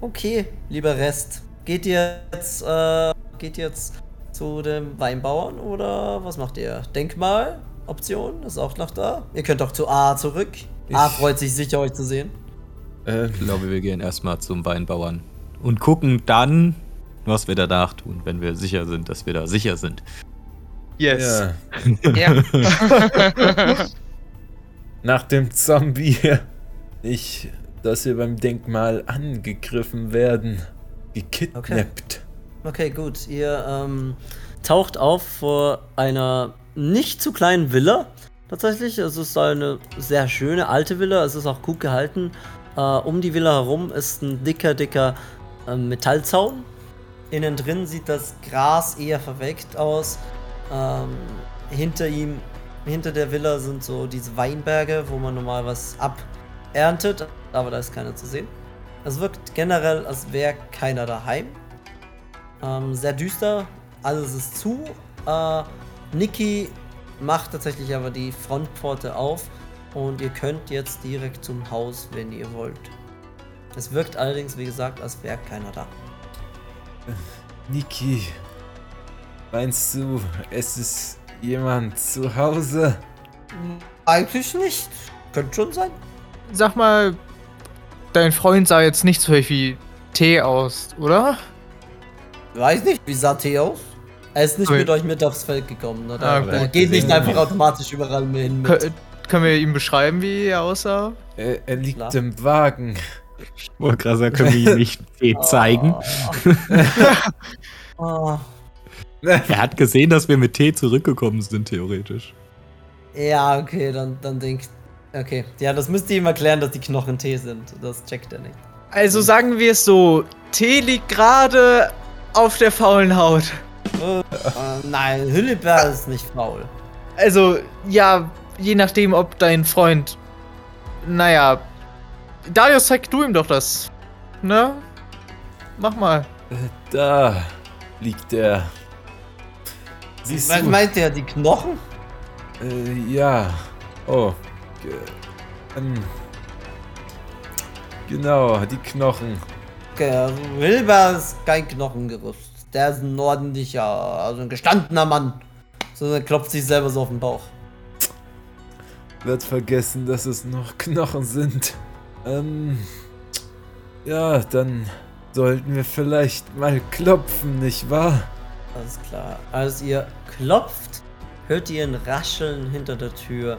S1: Okay, lieber Rest. Geht ihr jetzt, äh, geht ihr jetzt zu dem Weinbauern oder was macht ihr? Denkmal, Option, ist auch noch da. Ihr könnt auch zu A zurück. A
S5: Ich-
S1: freut sich sicher, euch zu sehen.
S5: Äh,
S6: Ich glaube, wir gehen erstmal zum Weinbauern und gucken dann, was wir danach tun, wenn wir sicher sind, dass wir da sicher sind.
S3: Yes.
S5: ja.
S4: Ja.
S5: Nach dem Zombie. Ich, dass wir beim Denkmal angegriffen werden. Gekidnappt.
S1: Okay, gut. Ihr ähm, taucht auf vor einer nicht zu kleinen Villa. Tatsächlich, es ist eine sehr schöne alte Villa. Es ist auch gut gehalten. Äh, um die Villa herum ist ein dicker, dicker ähm, Metallzaun. Innen drin sieht das Gras eher verwelkt aus. Ähm, hinter ihm, hinter der Villa sind so diese Weinberge, wo man normal was aberntet, aber da ist keiner zu sehen. Es wirkt generell, als wäre keiner daheim. Ähm, sehr düster, alles ist zu. Äh, Niki macht tatsächlich aber die Frontpforte auf und ihr könnt jetzt direkt zum Haus, wenn ihr wollt. Es wirkt allerdings, wie gesagt, als wäre keiner da.
S5: Niki, meinst du, es ist jemand zu Hause?
S1: Eigentlich nicht. Könnte schon sein.
S3: Sag mal, dein Freund sah jetzt nicht so wie Tee aus, oder?
S1: Weiß nicht, wie sah Tee aus? Er ist nicht
S3: Okay.
S1: mit euch mit aufs Feld gekommen. Ne?
S3: Ah,
S1: Der,
S3: gut.
S1: der geht nicht einfach automatisch überall mit hin. Mit.
S3: Kö können wir ihm beschreiben, wie er aussah?
S5: Er, er liegt
S1: Klar.
S5: im Wagen.
S6: Wolkrasser können wir ihm nicht zeigen.
S1: Oh.
S6: Er hat gesehen, dass wir mit Tee zurückgekommen sind, theoretisch.
S1: Ja, okay, dann, dann denkt. Okay, ja, das müsst ihr ihm erklären, dass die Knochen Tee sind. Das checkt er nicht.
S3: Also sagen wir es so, Tee liegt gerade auf der faulen Haut.
S1: Äh, äh, nein, Hülleberg ist nicht faul.
S3: Also, ja, je nachdem, ob dein Freund. Naja. Darius, zeig du ihm doch das. Ne? Mach mal.
S5: Da liegt er. Siehst
S1: Was
S5: du?
S1: meint der, die Knochen?
S5: Äh, ja. Oh. Ge ähm. Genau, die Knochen.
S1: Okay, Hülleberg ist kein Knochengerüst. Der ist ein ordentlicher, also ein gestandener Mann. So, er klopft sich selber so auf den Bauch.
S5: Wird vergessen, dass es noch Knochen sind. Ähm. Ja, dann sollten wir vielleicht mal klopfen, nicht wahr?
S1: Alles klar. Als ihr klopft, hört ihr ein Rascheln hinter der Tür.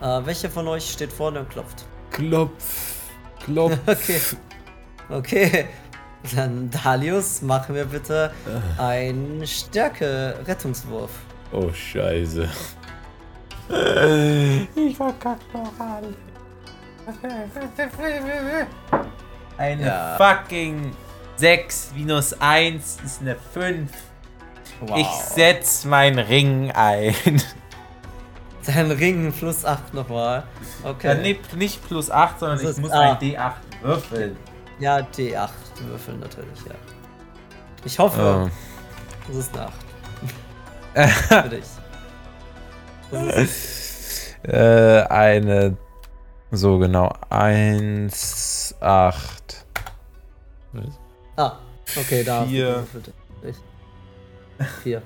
S1: Äh, welcher von euch steht vorne und klopft?
S5: Klopf. Klopf.
S1: Okay. Okay. Dann Dalius, machen wir bitte einen Stärke-Rettungswurf.
S5: Oh, Scheiße. Ich verkack noch alle. Eine
S1: Ja.
S5: fucking 6 minus 1 ist eine 5. Ich setz meinen Ring ein.
S1: Dein Ring plus 8 nochmal. Okay.
S5: Dann nicht, nicht plus 8, sondern
S1: Das
S5: ich muss
S1: ah.
S5: ein D8 würfeln.
S1: Ja, D8 würfeln natürlich, ja. Ich hoffe, es ist eine 8. Für dich. Das ist,
S5: Äh, eine. So genau. 1, 8.
S1: ah, okay, da. hast du
S5: Vier.
S1: gewürfelt. Ich. Vier.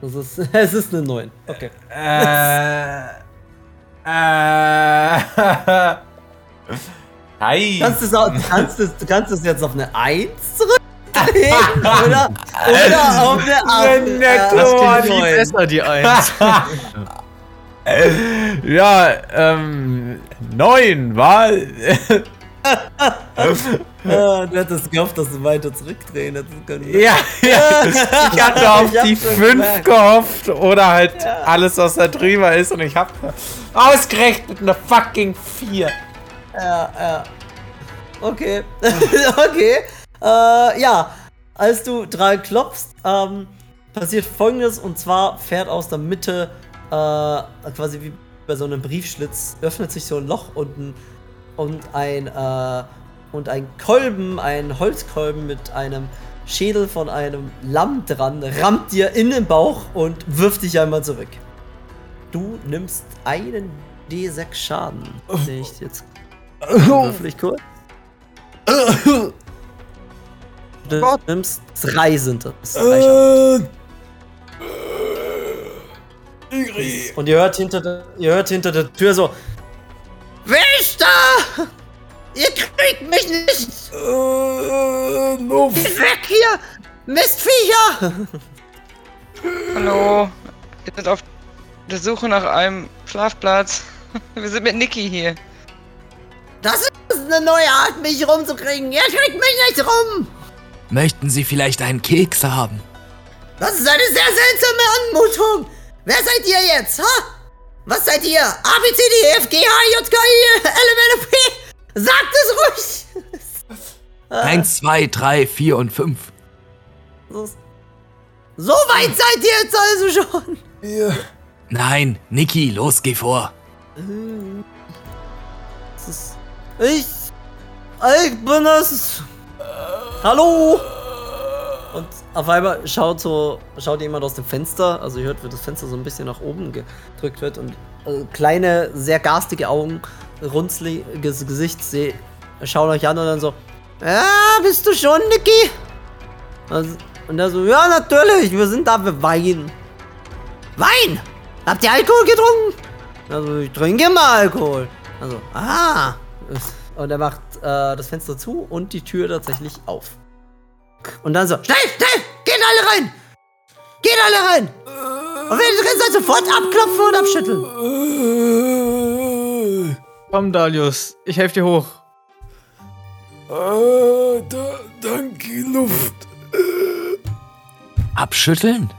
S1: Das ist, es ist eine 9. Okay.
S5: Äh. Äh. Hi.
S1: Kannst du, es auch, kannst du, du kannst es jetzt auf eine 1 zurückdrehen? oder, oder auf eine 8?
S5: Eine
S3: klingt viel
S5: neun.
S3: besser, die Eins.
S5: Ja, ähm. 9 war.
S1: Ah, du hättest gehofft, dass du weiter zurückdrehen hättest
S5: ja, ja. Ich hatte auf
S1: Ich
S5: die
S1: schon
S5: 5
S1: gemerkt.
S5: gehofft. Oder halt alles, was da drüber ist. Und ich hab ausgerechnet eine fucking 4.
S1: Ja, ja. Okay. okay. Äh, ja. Als du dran klopfst, ähm, passiert folgendes und zwar fährt aus der Mitte, äh, quasi wie bei so einem Briefschlitz, öffnet sich so ein Loch unten und ein, äh, und ein Kolben, ein Holzkolben mit einem Schädel von einem Lamm dran, rammt dir in den Bauch und wirft dich einmal zurück. Du nimmst einen D6 Schaden. Den ich jetzt Würfel kurz. Du nimmst drei sind das. Drei Schaden. Und ihr hört hinter der, ihr hört hinter der Tür so. Wer ist da? Ihr kriegt mich nicht! Geht weg hier! Mistviecher!
S4: Hallo, wir sind auf der Suche nach einem Schlafplatz. Wir sind mit Niki hier.
S1: Das ist eine neue Art, mich rumzukriegen. Ihr kriegt mich nicht rum!
S2: Möchten Sie vielleicht einen Keks haben?
S1: Das ist eine sehr seltsame Anmutung. Wer seid ihr jetzt, ha? Was seid ihr? A, B, C, D, E, F, G, H, J, K, I, L, M, N, O, P. Sagt es ruhig.
S2: Eins, zwei, drei, vier und fünf.
S1: So weit seid ihr jetzt also schon.
S2: Nein, Niki, los, geh vor.
S1: Ich. Ich bin es. Hallo. Und auf einmal schaut so, schaut jemand aus dem Fenster. Also ihr hört, wie das Fenster so ein bisschen nach oben gedrückt wird und äh, kleine, sehr garstige Augen, runzliges Gesicht seh, schauen euch an und dann so, ja, bist du schon, Niki? Also, und er so, ja, natürlich, wir sind da für Wein. Wein? Habt ihr Alkohol getrunken? Also, ich trinke immer Alkohol. Also, ah. Und er macht äh, das Fenster zu und die Tür tatsächlich auf. Und dann so, schnell, schnell, geht alle rein! Geht alle rein! Und wenn ihr drin seid, sofort abklopfen und abschütteln.
S3: Komm, Dalius, ich helfe dir hoch.
S5: Äh, da, danke, Luft.
S2: Abschütteln?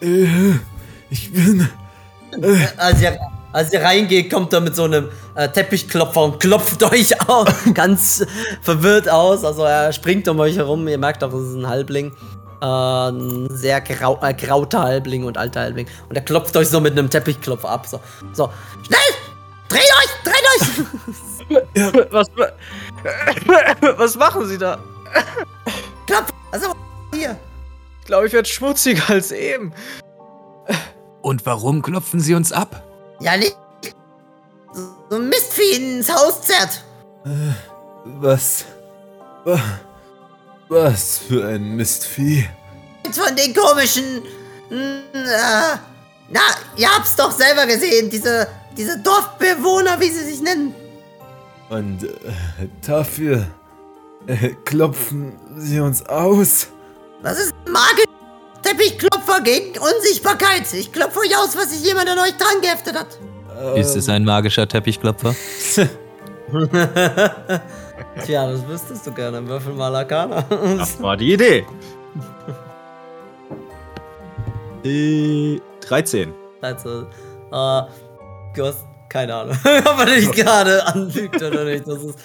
S5: Äh, ich bin.
S1: Als ihr, als ihr reingeht, kommt er mit so einem äh, Teppichklopfer und klopft euch auch ganz verwirrt aus. Also er springt um euch herum. Ihr merkt auch, es ist ein Halbling. Äh, ein sehr grau, äh, grauter Halbling und alter Halbling. Und er klopft euch so mit einem Teppichklopfer ab. So, so. schnell! Dreht euch! Dreht euch!
S3: Was, was machen Sie da?
S1: Klopft! Also, hier.
S3: Ich glaube, ich werde schmutziger als eben.
S2: Und warum klopfen Sie uns ab?
S1: Ja, nicht. So ein Mistvieh ins Haus zerrt.
S5: Was. wa- Was für ein Mistvieh.
S1: Von den komischen. Äh, na, ihr habt's doch selber gesehen. Diese, diese Dorfbewohner, wie sie sich nennen.
S5: Und äh, dafür äh, klopfen sie uns aus.
S1: Das ist magisches Teppichklopfer gegen Unsichtbarkeit. Ich klopfe euch aus, was sich jemand an euch dran geheftet hat.
S6: Ist es ein magischer Teppichklopfer?
S7: Tja, das wüsstest du gerne. Würfel mal Arcana.
S6: Das war die Idee. Äh, 13.
S7: Also, äh, du hast keine Ahnung, ob er dich gerade anlügt oder nicht. Das, ist,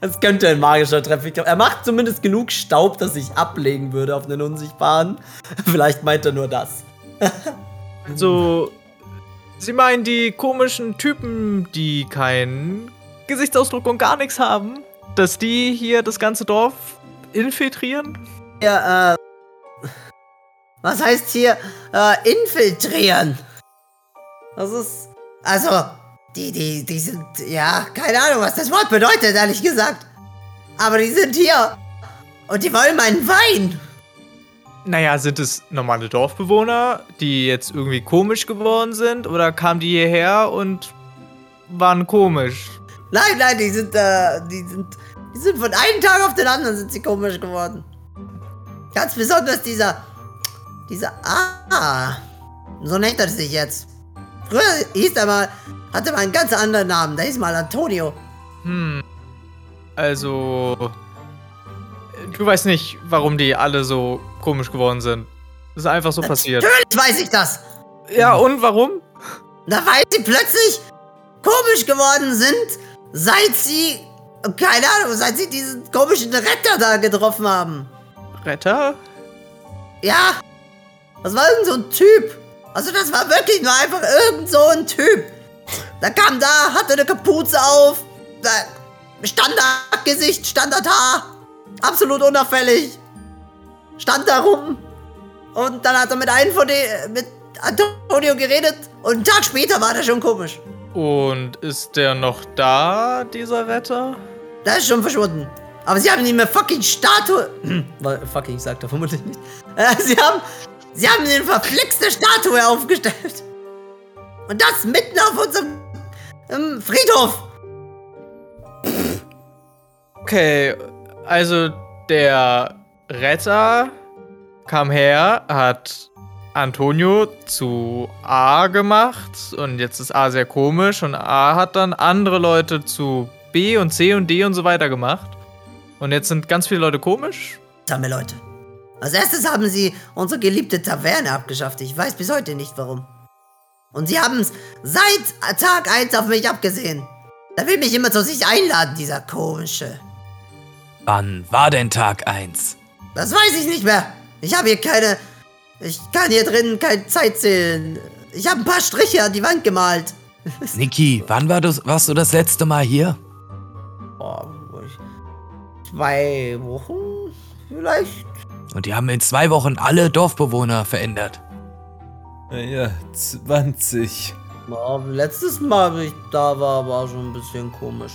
S7: das könnte ein magischer Treffer. Er macht zumindest genug Staub, dass ich ablegen würde auf einen unsichtbaren. Vielleicht meint er nur das.
S3: So, Sie meinen die komischen Typen, die keinen Gesichtsausdruck und gar nichts haben, dass die hier das ganze Dorf infiltrieren?
S1: Ja, äh. Was heißt hier äh, infiltrieren?
S7: Das ist.
S1: Also, die, die, die sind, ja, keine Ahnung, was das Wort bedeutet, ehrlich gesagt. Aber die sind hier. Und die wollen meinen Wein.
S3: Naja, sind es normale Dorfbewohner, die jetzt irgendwie komisch geworden sind? Oder kamen die hierher und waren komisch?
S1: Nein, nein, die sind, äh, die sind, die sind von einem Tag auf den anderen sind sie komisch geworden. Ganz besonders dieser, dieser, ah, so nennt er sich jetzt. Früher hieß er mal, hatte mal einen ganz anderen Namen, der hieß mal Antonio.
S3: Hm. Also. Du weißt nicht, warum die alle so komisch geworden sind. Das ist einfach so passiert.
S1: Natürlich weiß ich das.
S3: Ja, und warum?
S1: Na, weil sie plötzlich komisch geworden sind, seit sie, keine Ahnung, seit sie diesen komischen Retter da getroffen haben.
S3: Retter?
S1: Ja, das war irgend so ein Typ. Also das war wirklich nur einfach irgend so ein Typ. Der kam da, hatte eine Kapuze auf, da- Standardgesicht, Standardhaar, absolut unauffällig. Stand da rum und dann hat er mit einem von den, mit Antonio geredet und einen Tag später war der schon komisch.
S3: Und ist der noch da, dieser Retter?
S1: Der ist schon verschwunden. Aber sie haben ihm eine fucking Statue.
S7: Fucking, sagt er vermutlich nicht.
S1: Äh, sie haben. Sie haben eine verflixte Statue aufgestellt. Und das mitten auf unserem ähm, Friedhof.
S3: Okay, also der Retter kam her, hat Antonio zu A gemacht und jetzt ist A sehr komisch und A hat dann andere Leute zu B und C und D und so weiter gemacht. Und jetzt sind ganz viele Leute komisch.
S1: Samme Leute. Als erstes haben sie unsere geliebte Taverne abgeschafft. Ich weiß bis heute nicht warum. Und sie haben es seit Tag 1 auf mich abgesehen. Er will mich immer zu sich einladen, dieser komische.
S2: Wann war denn Tag 1?
S1: Das weiß ich nicht mehr. Ich habe hier keine. Ich kann hier drin keine Zeit zählen. Ich habe ein paar Striche an die Wand gemalt.
S2: Niki, wann war du, warst du das letzte Mal hier?
S7: Ich- zwei Wochen vielleicht?
S2: Und die haben in zwei Wochen alle Dorfbewohner verändert.
S5: Naja, 20.
S7: Ja, letztes Mal, wie ich da war, war schon ein bisschen komisch.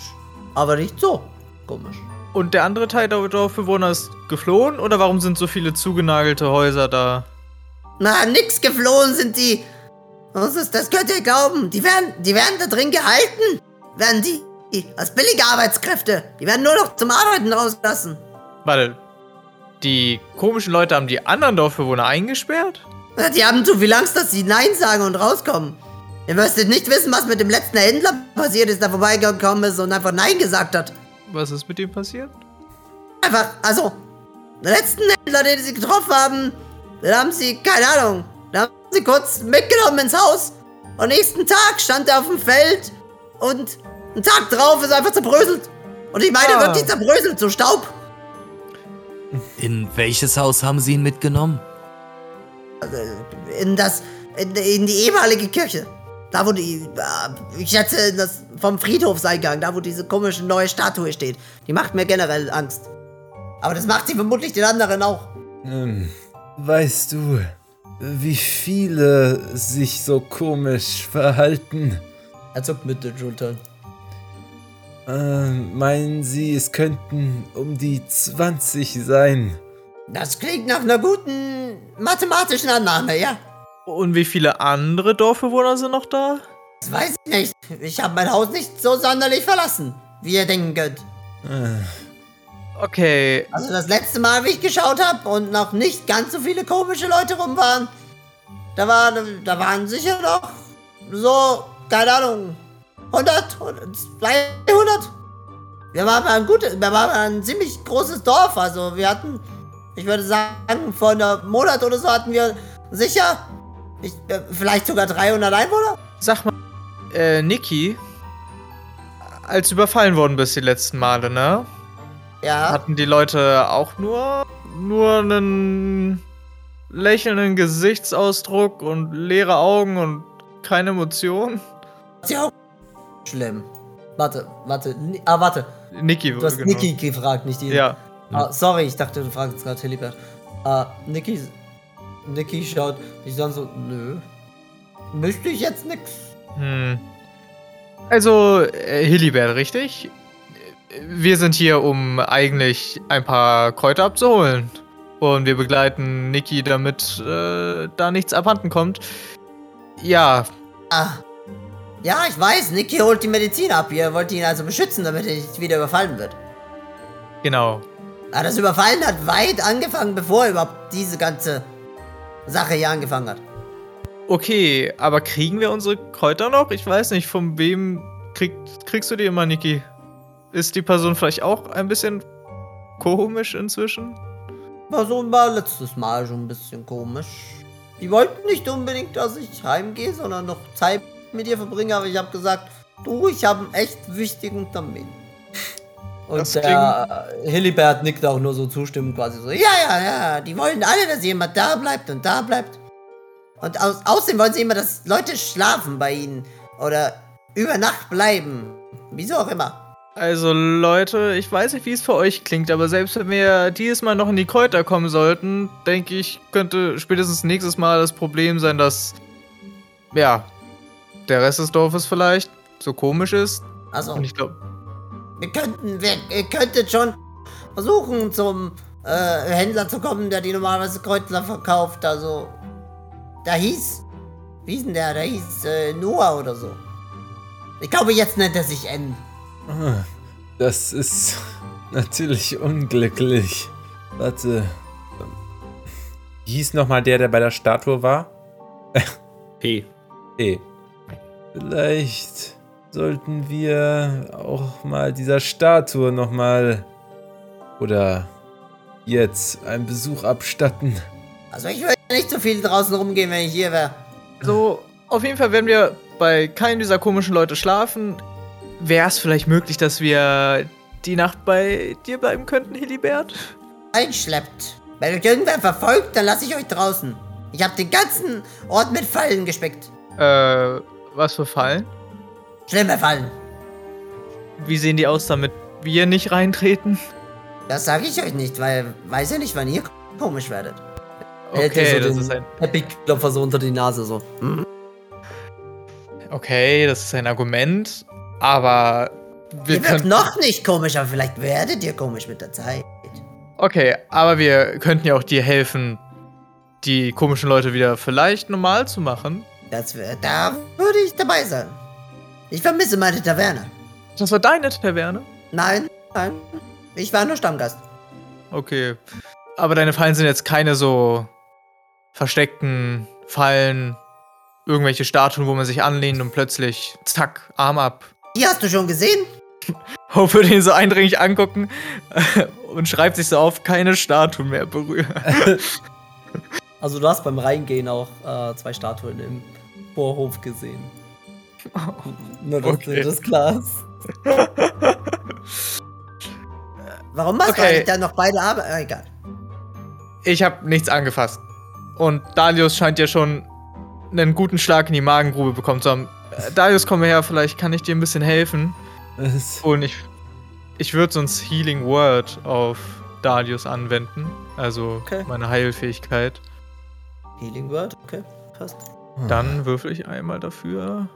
S7: Aber nicht so komisch.
S3: Und der andere Teil der Dorfbewohner ist geflohen? Oder warum sind so viele zugenagelte Häuser da?
S1: Na, nix geflohen sind die. Was ist, das könnt ihr glauben. Die werden, die werden da drin gehalten. Werden die, die als billige Arbeitskräfte. Die werden nur noch zum Arbeiten rausgelassen.
S3: Warte, die komischen Leute haben die anderen Dorfbewohner eingesperrt?
S1: Die haben zu viel Angst, dass sie Nein sagen und rauskommen. Ihr müsstet nicht wissen, was mit dem letzten Händler passiert ist, der vorbeigekommen ist und einfach Nein gesagt hat.
S3: Was ist mit ihm passiert?
S1: Einfach, also, den letzten Händler, den sie getroffen haben, den haben sie, keine Ahnung, den haben sie kurz mitgenommen ins Haus. Und nächsten Tag stand er auf dem Feld und einen Tag drauf ist er einfach zerbröselt. Und ich meine
S3: Ah.
S1: wirklich zerbröselt, zu Staub.
S2: In welches Haus haben sie ihn mitgenommen?
S1: Also, in das, in, in die ehemalige Kirche. Da, wo die, äh, ich schätze, das vom Friedhofseingang, da, wo diese komische neue Statue steht. Die macht mir generell Angst. Aber das macht sie vermutlich den anderen auch.
S5: Ähm, weißt du, wie viele sich so komisch verhalten?
S7: Er zuckt mit den Schultern.
S5: Ähm, meinen Sie, es könnten um die 20 sein?
S1: Das klingt nach einer guten mathematischen Annahme, ja?
S3: Und wie viele andere Dorfbewohner sind noch da?
S1: Das weiß ich nicht. Ich habe mein Haus nicht so sonderlich verlassen, wie ihr denken könnt.
S3: Okay,
S1: Also das letzte Mal, wie ich geschaut habe und noch nicht ganz so viele komische Leute rum waren, da, war, da waren sicher noch so, keine Ahnung, 100, 200. Wir waren ein gutes, wir waren ein ziemlich großes Dorf, also wir hatten, ich würde sagen, vor einem Monat oder so hatten wir sicher, ich, äh, vielleicht sogar 300 Einwohner.
S3: sag mal, äh, Niki, als überfallen worden bist die letzten Male, ne?
S1: Ja,
S3: Hatten die Leute auch nur, nur einen lächelnden Gesichtsausdruck und leere Augen und keine Emotionen?
S1: ja auch schlimm. Warte, warte, ah, warte.
S3: Niki,
S1: Du hast
S3: genau.
S1: Niki gefragt, nicht ihn.
S3: Ja.
S1: Ah, sorry, ich dachte, du fragst gerade Hilibert. Ah, Niki, Niki schaut dich dann so, nö. Möchte ich jetzt nix?
S3: Hm. Also, äh, Hilibert, richtig? Wir sind hier, um eigentlich ein paar Kräuter abzuholen. Und wir begleiten Niki, damit äh, da nichts abhanden kommt. Ja,
S1: Ah. Ja, ich weiß, Niki holt die Medizin ab. Ihr wollt ihn also beschützen, damit er nicht wieder überfallen wird.
S3: genau.
S1: Ah, das Überfallen hat weit angefangen, bevor überhaupt diese ganze Sache hier angefangen hat.
S3: Okay, aber kriegen wir unsere Kräuter noch? Ich weiß nicht, von wem krieg, kriegst du die immer, Niki? Ist die Person vielleicht auch ein bisschen komisch inzwischen?
S1: War so war letztes Mal schon ein bisschen komisch. Die wollten nicht unbedingt, dass ich heimgehe, sondern noch Zeit mit ihr verbringe, aber ich habe gesagt, du, ich habe einen echt wichtigen Termin. Und der Hilibert nickt auch nur so zustimmend quasi so, ja, ja, ja, die wollen alle, dass jemand da bleibt und da bleibt. Und aus, außerdem wollen sie immer, dass Leute schlafen bei ihnen oder über Nacht bleiben. Wieso auch immer.
S3: Also Leute, ich weiß nicht, wie es für euch klingt, aber selbst wenn wir dieses Mal noch in die Kräuter kommen sollten, denke ich, könnte spätestens nächstes Mal das Problem sein, dass ja, der Rest des Dorfes vielleicht so komisch ist.
S1: Also,
S3: Und ich glaube,
S1: wir könnten, wir, ihr könntet schon versuchen, zum äh, Händler zu kommen, der die normalerweise Kräutler verkauft. Also, da hieß, wie hieß denn der? Der hieß äh, Noah oder so. Ich glaube, jetzt nennt er sich N.
S5: Ah, Das ist natürlich unglücklich. Warte. Wie hieß nochmal der, der bei der Statue war?
S6: P.
S5: Eh. Vielleicht sollten wir auch mal dieser Statue nochmal oder jetzt einen Besuch abstatten.
S1: Also, ich würde nicht so viel draußen rumgehen, wenn ich hier wäre.
S3: so auf jeden Fall, wenn wir bei keinem dieser komischen Leute schlafen, wäre es vielleicht möglich, dass wir die Nacht bei dir bleiben könnten, Hilibert?
S1: Einschleppt. Wenn euch irgendwer verfolgt, dann lasse ich euch draußen. Ich habe den ganzen Ort mit Fallen gespickt.
S3: Äh, was für Fallen?
S1: Schlimme Fallen.
S3: Wie sehen die aus, damit wir nicht reintreten?
S1: Das sage ich euch nicht, weil weiß ja nicht, wann ihr komisch werdet. Er
S3: Okay,
S1: so
S3: das ist ein
S1: Teppichklopfer so unter die Nase so. Mhm.
S3: Okay, das ist ein Argument, aber wir
S1: Ihr
S3: können.
S1: noch nicht komisch, aber vielleicht werdet ihr komisch mit der Zeit.
S3: Okay, aber wir könnten ja auch dir helfen, die komischen Leute wieder vielleicht normal zu machen.
S1: Das wär, da würde ich dabei sein. Ich vermisse meine Taverne.
S3: Das war deine Taverne?
S1: Nein, nein. Ich war nur Stammgast.
S3: Okay. Aber deine Fallen sind jetzt keine so versteckten Fallen, irgendwelche Statuen, wo man sich anlehnt und plötzlich, zack, Arm ab.
S1: Die hast du schon gesehen?
S3: Hope würde ihn so eindringlich angucken und schreibt sich so auf, keine Statue mehr berühren.
S8: Also du hast beim Reingehen auch äh, zwei Statuen im Vorhof gesehen. Nur, dass
S3: Okay.
S8: das ist.
S1: Warum machst du
S3: Okay.
S1: eigentlich dann noch beide Arme? Äh, egal.
S3: Ich habe nichts angefasst. Und Dalius scheint ja schon einen guten Schlag in die Magengrube bekommen zu haben. Äh, Dalius, komm her, vielleicht kann ich dir ein bisschen helfen. Und ich, ich würde sonst Healing Word auf Dalius anwenden. Also
S8: Okay.
S3: meine Heilfähigkeit.
S8: Healing Word, okay, passt.
S3: Dann würfel ich einmal dafür.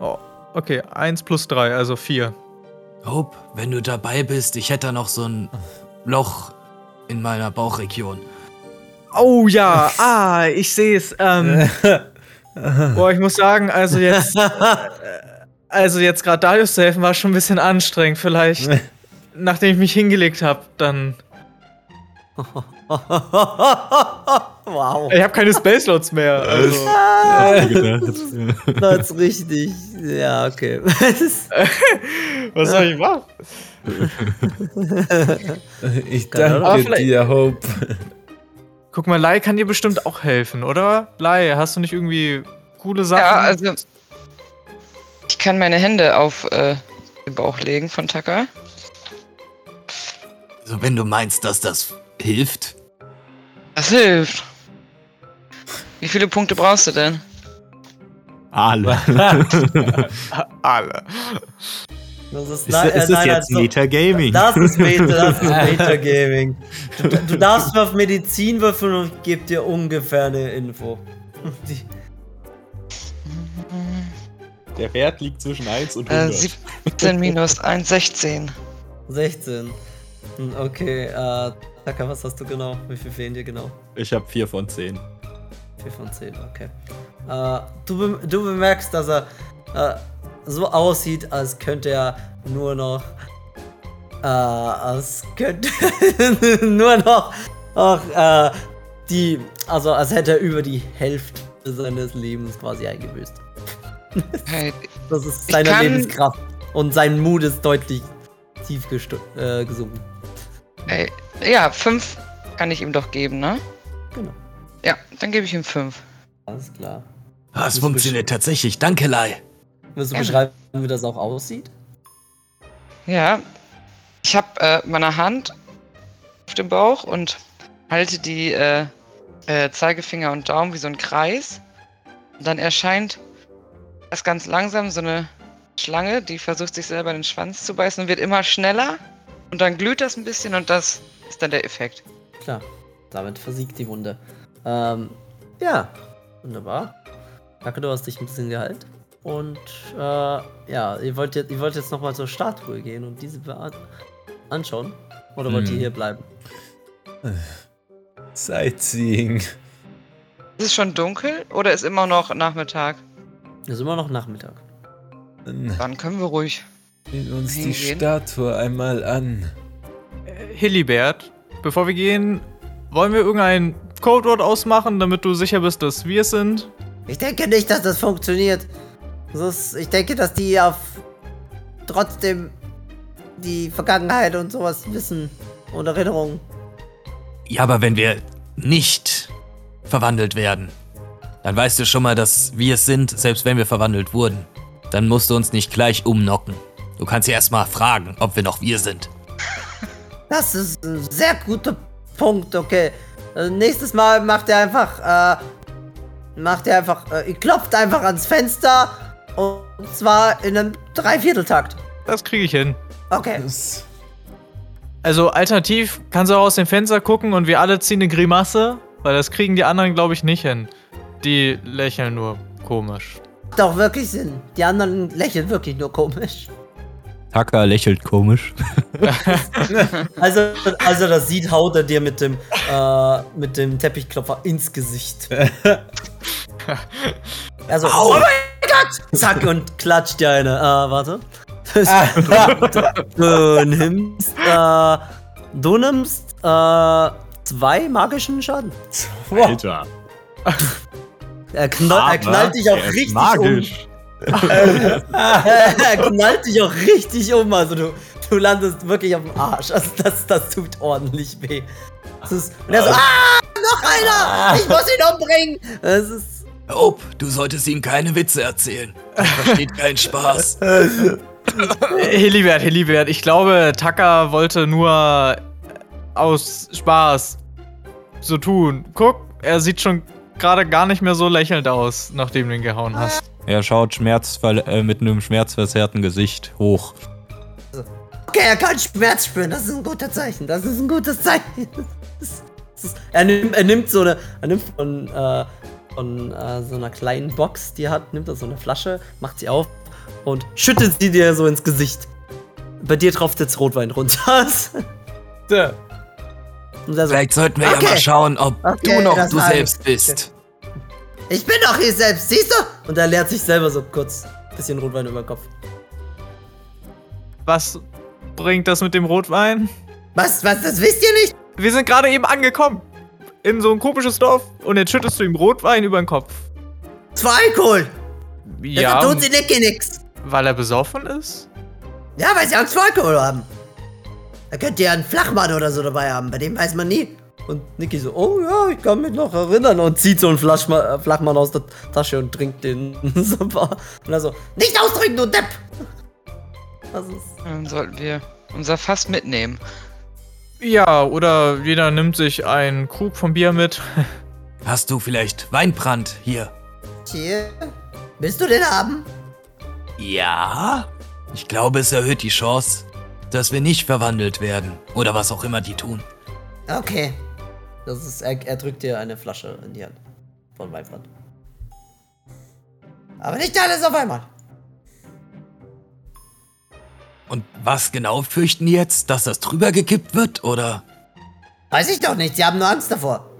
S3: Oh, okay, 1 plus 3, also 4.
S2: Hope, wenn du dabei bist, ich hätte da noch so ein Loch in meiner Bauchregion.
S3: Oh ja, ah, ich sehe es. Ähm, boah, ich muss sagen, also jetzt, also jetzt gerade Darius zu helfen, war schon ein bisschen anstrengend. Vielleicht nachdem ich mich hingelegt habe, dann.
S1: wow.
S3: Ich habe keine Space Slots mehr. Also.
S1: Das ist richtig. Ja, okay.
S3: Was soll ich machen?
S5: Ich danke
S3: Aber
S5: dir, Hope.
S3: Guck mal, Lai kann dir bestimmt auch helfen, oder? Lai, hast du nicht irgendwie coole Sachen?
S4: Ja, also. Ich kann meine Hände auf äh, den Bauch legen von Tucker.
S2: Also wenn du meinst, dass das hilft.
S4: Das hilft. Wie viele Punkte brauchst du denn?
S6: Alle.
S3: Alle.
S1: Das ist,
S6: Ist,
S1: nein,
S6: ist
S1: äh,
S6: das
S1: nein,
S6: jetzt
S1: also-
S6: Metagaming?
S1: Das ist Meta, das ist Metagaming. Du, du darfst auf Medizin würfeln und ich gebe dir ungefähr eine Info. Die,
S6: Der Wert liegt zwischen 1 und
S4: Äh, 17 minus 1, 16.
S1: 16. Hm, Okay, äh, Taka, was hast du genau? Wie viel fehlen dir genau?
S6: Ich habe 4 von 10.
S1: 4 von 10, okay. Äh, du, bem- du bemerkst, dass er äh, so aussieht, als könnte er nur noch. Äh, als könnte nur noch. Auch, äh, die. Also, als hätte er über die Hälfte seines Lebens quasi eingebüßt.
S4: Hey,
S1: Das ist seine
S4: kann-
S1: Lebenskraft. Und sein Mut ist deutlich tief äh, gesunken.
S4: Hey, ja, 5 kann ich ihm doch geben, ne?
S1: Genau.
S4: Ja, dann gebe ich ihm 5.
S1: Alles klar.
S2: Das funktioniert tatsächlich. Danke, Lai.
S1: Willst du beschreiben, wie das auch aussieht?
S4: Ja, ich habe äh, meine Hand auf dem Bauch und halte die äh, äh, Zeigefinger und Daumen wie so ein Kreis. Und dann erscheint erst ganz langsam so eine Schlange, die versucht sich selber in den Schwanz zu beißen und wird immer schneller. Und dann glüht das ein bisschen und das ist dann der Effekt.
S1: Klar, damit versiegt die Wunde. Ähm, ja, wunderbar. Danke, du hast dich ein bisschen geheilt. Und äh, ja, ihr wollt jetzt, ihr wollt jetzt nochmal zur Statue gehen und diese anschauen? Oder wollt ihr
S5: Hm.
S1: hier bleiben?
S5: Sightseeing.
S4: Ist es schon dunkel oder ist immer noch Nachmittag?
S1: Es ist immer noch Nachmittag.
S5: Dann
S4: können wir ruhig.
S5: Sehen wir uns die
S4: Hingehen.
S5: Statue einmal an.
S3: Äh, Hillibert, bevor wir gehen, wollen wir irgendein Codewort ausmachen, damit du sicher bist, dass wir es sind?
S9: Ich denke nicht, dass das funktioniert. Das ist, ich denke, dass die auf trotzdem die Vergangenheit und sowas wissen und Erinnerungen.
S2: Ja, aber wenn wir nicht verwandelt werden, dann weißt du schon mal, dass wir es sind, selbst wenn wir verwandelt wurden. Dann musst du uns nicht gleich umnocken. Du kannst ja erstmal fragen, ob wir noch wir sind.
S9: Das ist ein sehr guter Punkt, okay. Äh, nächstes Mal macht ihr einfach, äh, macht ihr einfach, äh, ihr klopft einfach ans Fenster und zwar in einem Dreivierteltakt.
S3: Das kriege ich hin.
S9: Okay.
S5: Das,
S3: Also alternativ kannst du auch aus dem Fenster gucken und wir alle ziehen eine Grimasse, weil das kriegen die anderen, glaube ich, nicht hin. Die lächeln nur komisch.
S9: Macht auch wirklich Sinn. Die anderen lächeln wirklich nur komisch.
S6: Tucker lächelt komisch.
S1: Also, also das sieht, haut er dir mit dem, äh, mit dem Teppichklopfer ins Gesicht. Also, oh mein Gott! Zack, und klatscht dir eine. Äh, warte. du nimmst, äh, du nimmst, äh, zwei magischen Schaden.
S6: Alter.
S1: Er, knall, er knallt dich auch richtig
S6: magisch.
S1: um. Er knallt dich auch richtig um. Also du, du landest wirklich auf dem Arsch. Also das, das tut ordentlich weh. Das ist, und er so, ah,
S9: Noch einer! Ich muss ihn umbringen!
S1: das ist,
S2: Hope, du solltest ihm keine Witze erzählen. Er versteht keinen Spaß.
S3: Hillibert, Hillibert, ich glaube, Tucker wollte nur aus Spaß so tun. Guck, er sieht schon gerade gar nicht mehr so lächelnd aus, nachdem du ihn gehauen hast.
S6: Er schaut schmerzverle äh, mit einem schmerzverzerrten Gesicht hoch.
S9: Okay, er kann Schmerz spüren. Das ist ein guter Zeichen. Das ist ein gutes Zeichen.
S1: das ist er, nimmt, er nimmt so eine, er nimmt von, äh, von äh, so einer kleinen Box, die er hat, nimmt er so eine Flasche, macht sie auf und schüttet sie dir so ins Gesicht. Bei dir tropft jetzt Rotwein runter. Er so,
S2: Vielleicht sollten wir ja
S9: Okay.
S2: mal schauen, ob
S9: Okay,
S2: du noch
S9: das
S2: du selbst bist.
S9: Ich bin doch hier selbst, siehst du?
S1: und er leert sich selber so kurz ein bisschen Rotwein über den Kopf.
S3: Was bringt das mit dem Rotwein?
S9: Was, was, das wisst ihr nicht?
S3: Wir sind gerade eben angekommen. In so ein komisches Dorf. Und jetzt schüttest du ihm Rotwein über den Kopf.
S9: War Alkohol.
S3: Ja,
S9: Dafür tut sie Nicky nix.
S3: weil er besoffen ist?
S9: Ja, weil sie Angst vor Alkohol haben. Da könnt ihr einen Flachmann oder so dabei haben, bei dem weiß man nie.
S1: Und Niki so, oh ja, ich kann mich noch erinnern. Und zieht so einen Flachma äh, Flachmann aus der Tasche und trinkt den super. Und er so,
S9: Nicht ausdrücken, du Depp!
S1: das ist.
S4: Dann sollten wir unser Fass mitnehmen.
S3: Ja, oder jeder nimmt sich einen Krug vom Bier mit.
S2: Hast du vielleicht Weinbrand hier?
S9: Hier. Willst du den haben?
S2: Ja? Ich glaube, es erhöht die Chance, dass wir nicht verwandelt werden. Oder was auch immer die tun.
S9: Okay.
S1: Das ist er, er drückt dir eine Flasche in die Hand. Von Weinbrand.
S9: Aber nicht alles auf einmal.
S2: Und was genau fürchten die jetzt? Dass das drüber gekippt wird? Oder?
S9: Weiß ich doch nicht, sie haben nur Angst davor.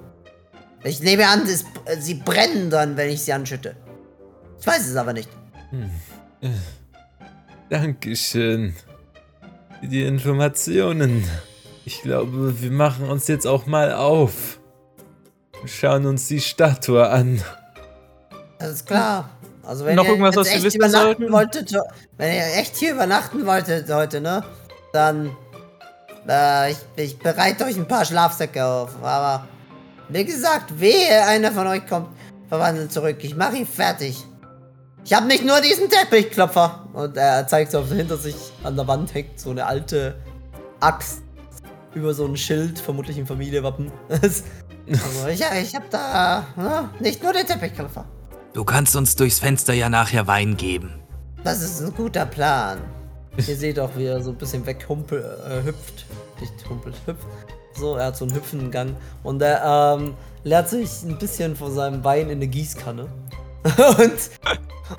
S9: Ich nehme an, es, sie brennen dann, wenn ich sie anschütte. Ich weiß es aber nicht.
S5: Dankeschön für die Informationen. Ich glaube, wir machen uns jetzt auch mal auf. und Schauen uns die Statue an.
S9: Ist klar. Also wenn
S3: Noch
S9: ihr
S3: irgendwas,
S9: jetzt
S3: was
S9: echt übernachten
S3: sollten?
S9: wolltet, wenn ihr echt hier übernachten wolltet heute, ne? Dann äh, ich, ich bereite euch ein paar Schlafsäcke auf. Aber wie gesagt, wehe, einer von euch kommt verwandelt zurück. Ich mache ihn fertig. Ich habe nicht nur diesen Teppichklopfer.
S1: Und er zeigt so, hinter sich an der Wand hängt so eine alte Axt über so ein Schild, vermutlich ein Familienwappen.
S9: Also ich, ich habe da ne? nicht nur den Teppichklopfer.
S2: Du kannst uns durchs Fenster ja nachher Wein geben.
S9: Das ist ein guter Plan.
S1: Ihr seht auch, wie er so ein bisschen weghumpelt, äh, hüpft. Nicht humpelt, hüpft. So, er hat so einen hüpfenden Gang. Und er ähm, leert sich ein bisschen von seinem Wein in eine Gießkanne. Und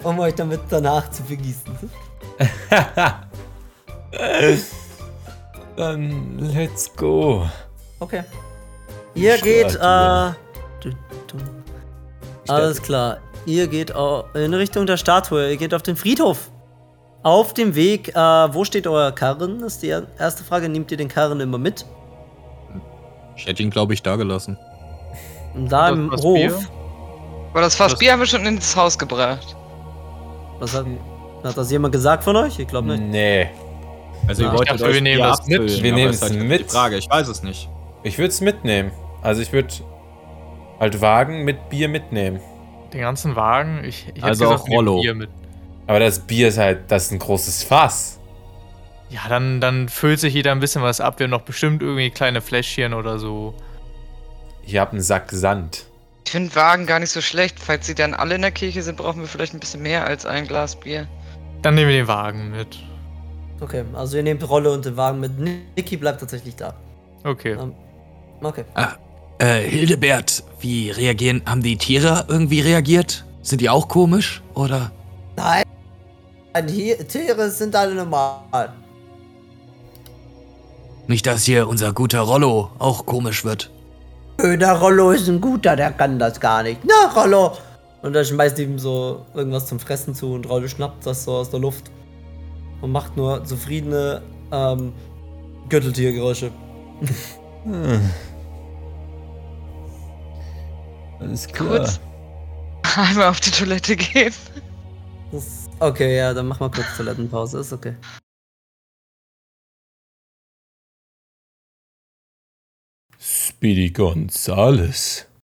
S1: um euch damit danach zu vergießen.
S5: Dann let's go.
S1: Okay. Ihr geht, äh.
S5: Statue.
S1: du- du- Alles klar. Ihr geht au- in Richtung der Statue. Ihr geht auf den Friedhof. Auf dem Weg, äh, wo steht euer Karren? Ist die erste Frage. Nehmt ihr den Karren immer mit?
S6: Ich hätte ihn, glaube ich, da gelassen.
S1: Und da
S3: Das
S1: im Hof.
S3: Bier?
S4: Aber das Fass
S3: Das-
S4: Bier haben wir schon ins Haus gebracht.
S1: Was hat, hat das jemand gesagt von euch? Ich glaube nicht.
S5: Nee.
S6: Also
S1: Ja,
S6: ihr
S1: ich
S6: wolltet
S3: dachte, wir nehmen das mit.
S5: Wir nehmen
S6: ist
S5: es
S6: halt
S5: mit.
S6: Die Frage, ich weiß es nicht.
S5: Ich würde es mitnehmen. Also ich würde halt Wagen mit Bier mitnehmen.
S3: Den ganzen Wagen? Ich, ich
S6: Also
S3: gesagt,
S6: auch Rollo.
S3: Bier mit.
S5: Aber das Bier ist halt, das ist ein großes Fass.
S3: Ja, dann, dann füllt sich jeder ein bisschen was ab. Wir haben noch bestimmt irgendwie kleine Fläschchen oder so.
S5: Ich habe einen Sack Sand.
S4: Ich finde Wagen gar nicht so schlecht. Falls sie dann alle in der Kirche sind, brauchen wir vielleicht ein bisschen mehr als ein Glas Bier.
S3: Dann nehmen wir den Wagen mit.
S1: Okay, also ihr nehmt Rolle und den Wagen mit. Niki bleibt tatsächlich da.
S3: Okay.
S1: Ähm, Okay.
S2: Ach, äh, Hildebert, wie reagieren, haben die Tiere irgendwie reagiert? Sind die auch komisch? Oder?
S9: Nein. Hier, Tiere sind alle normal.
S2: Nicht, dass hier unser guter Rollo auch komisch wird.
S9: Ö, Der Rollo ist ein guter, der kann das gar nicht. Na, Rollo.
S1: Und er schmeißt ihm so irgendwas zum Fressen zu und Rolle schnappt das so aus der Luft. Und macht nur zufriedene ähm, Gürteltiergeräusche.
S5: Alles klar.
S4: Kurz einmal auf die Toilette gehen.
S1: Das, okay, ja, dann mach mal kurz Toilettenpause, ist okay.
S5: Speedy Gonzales.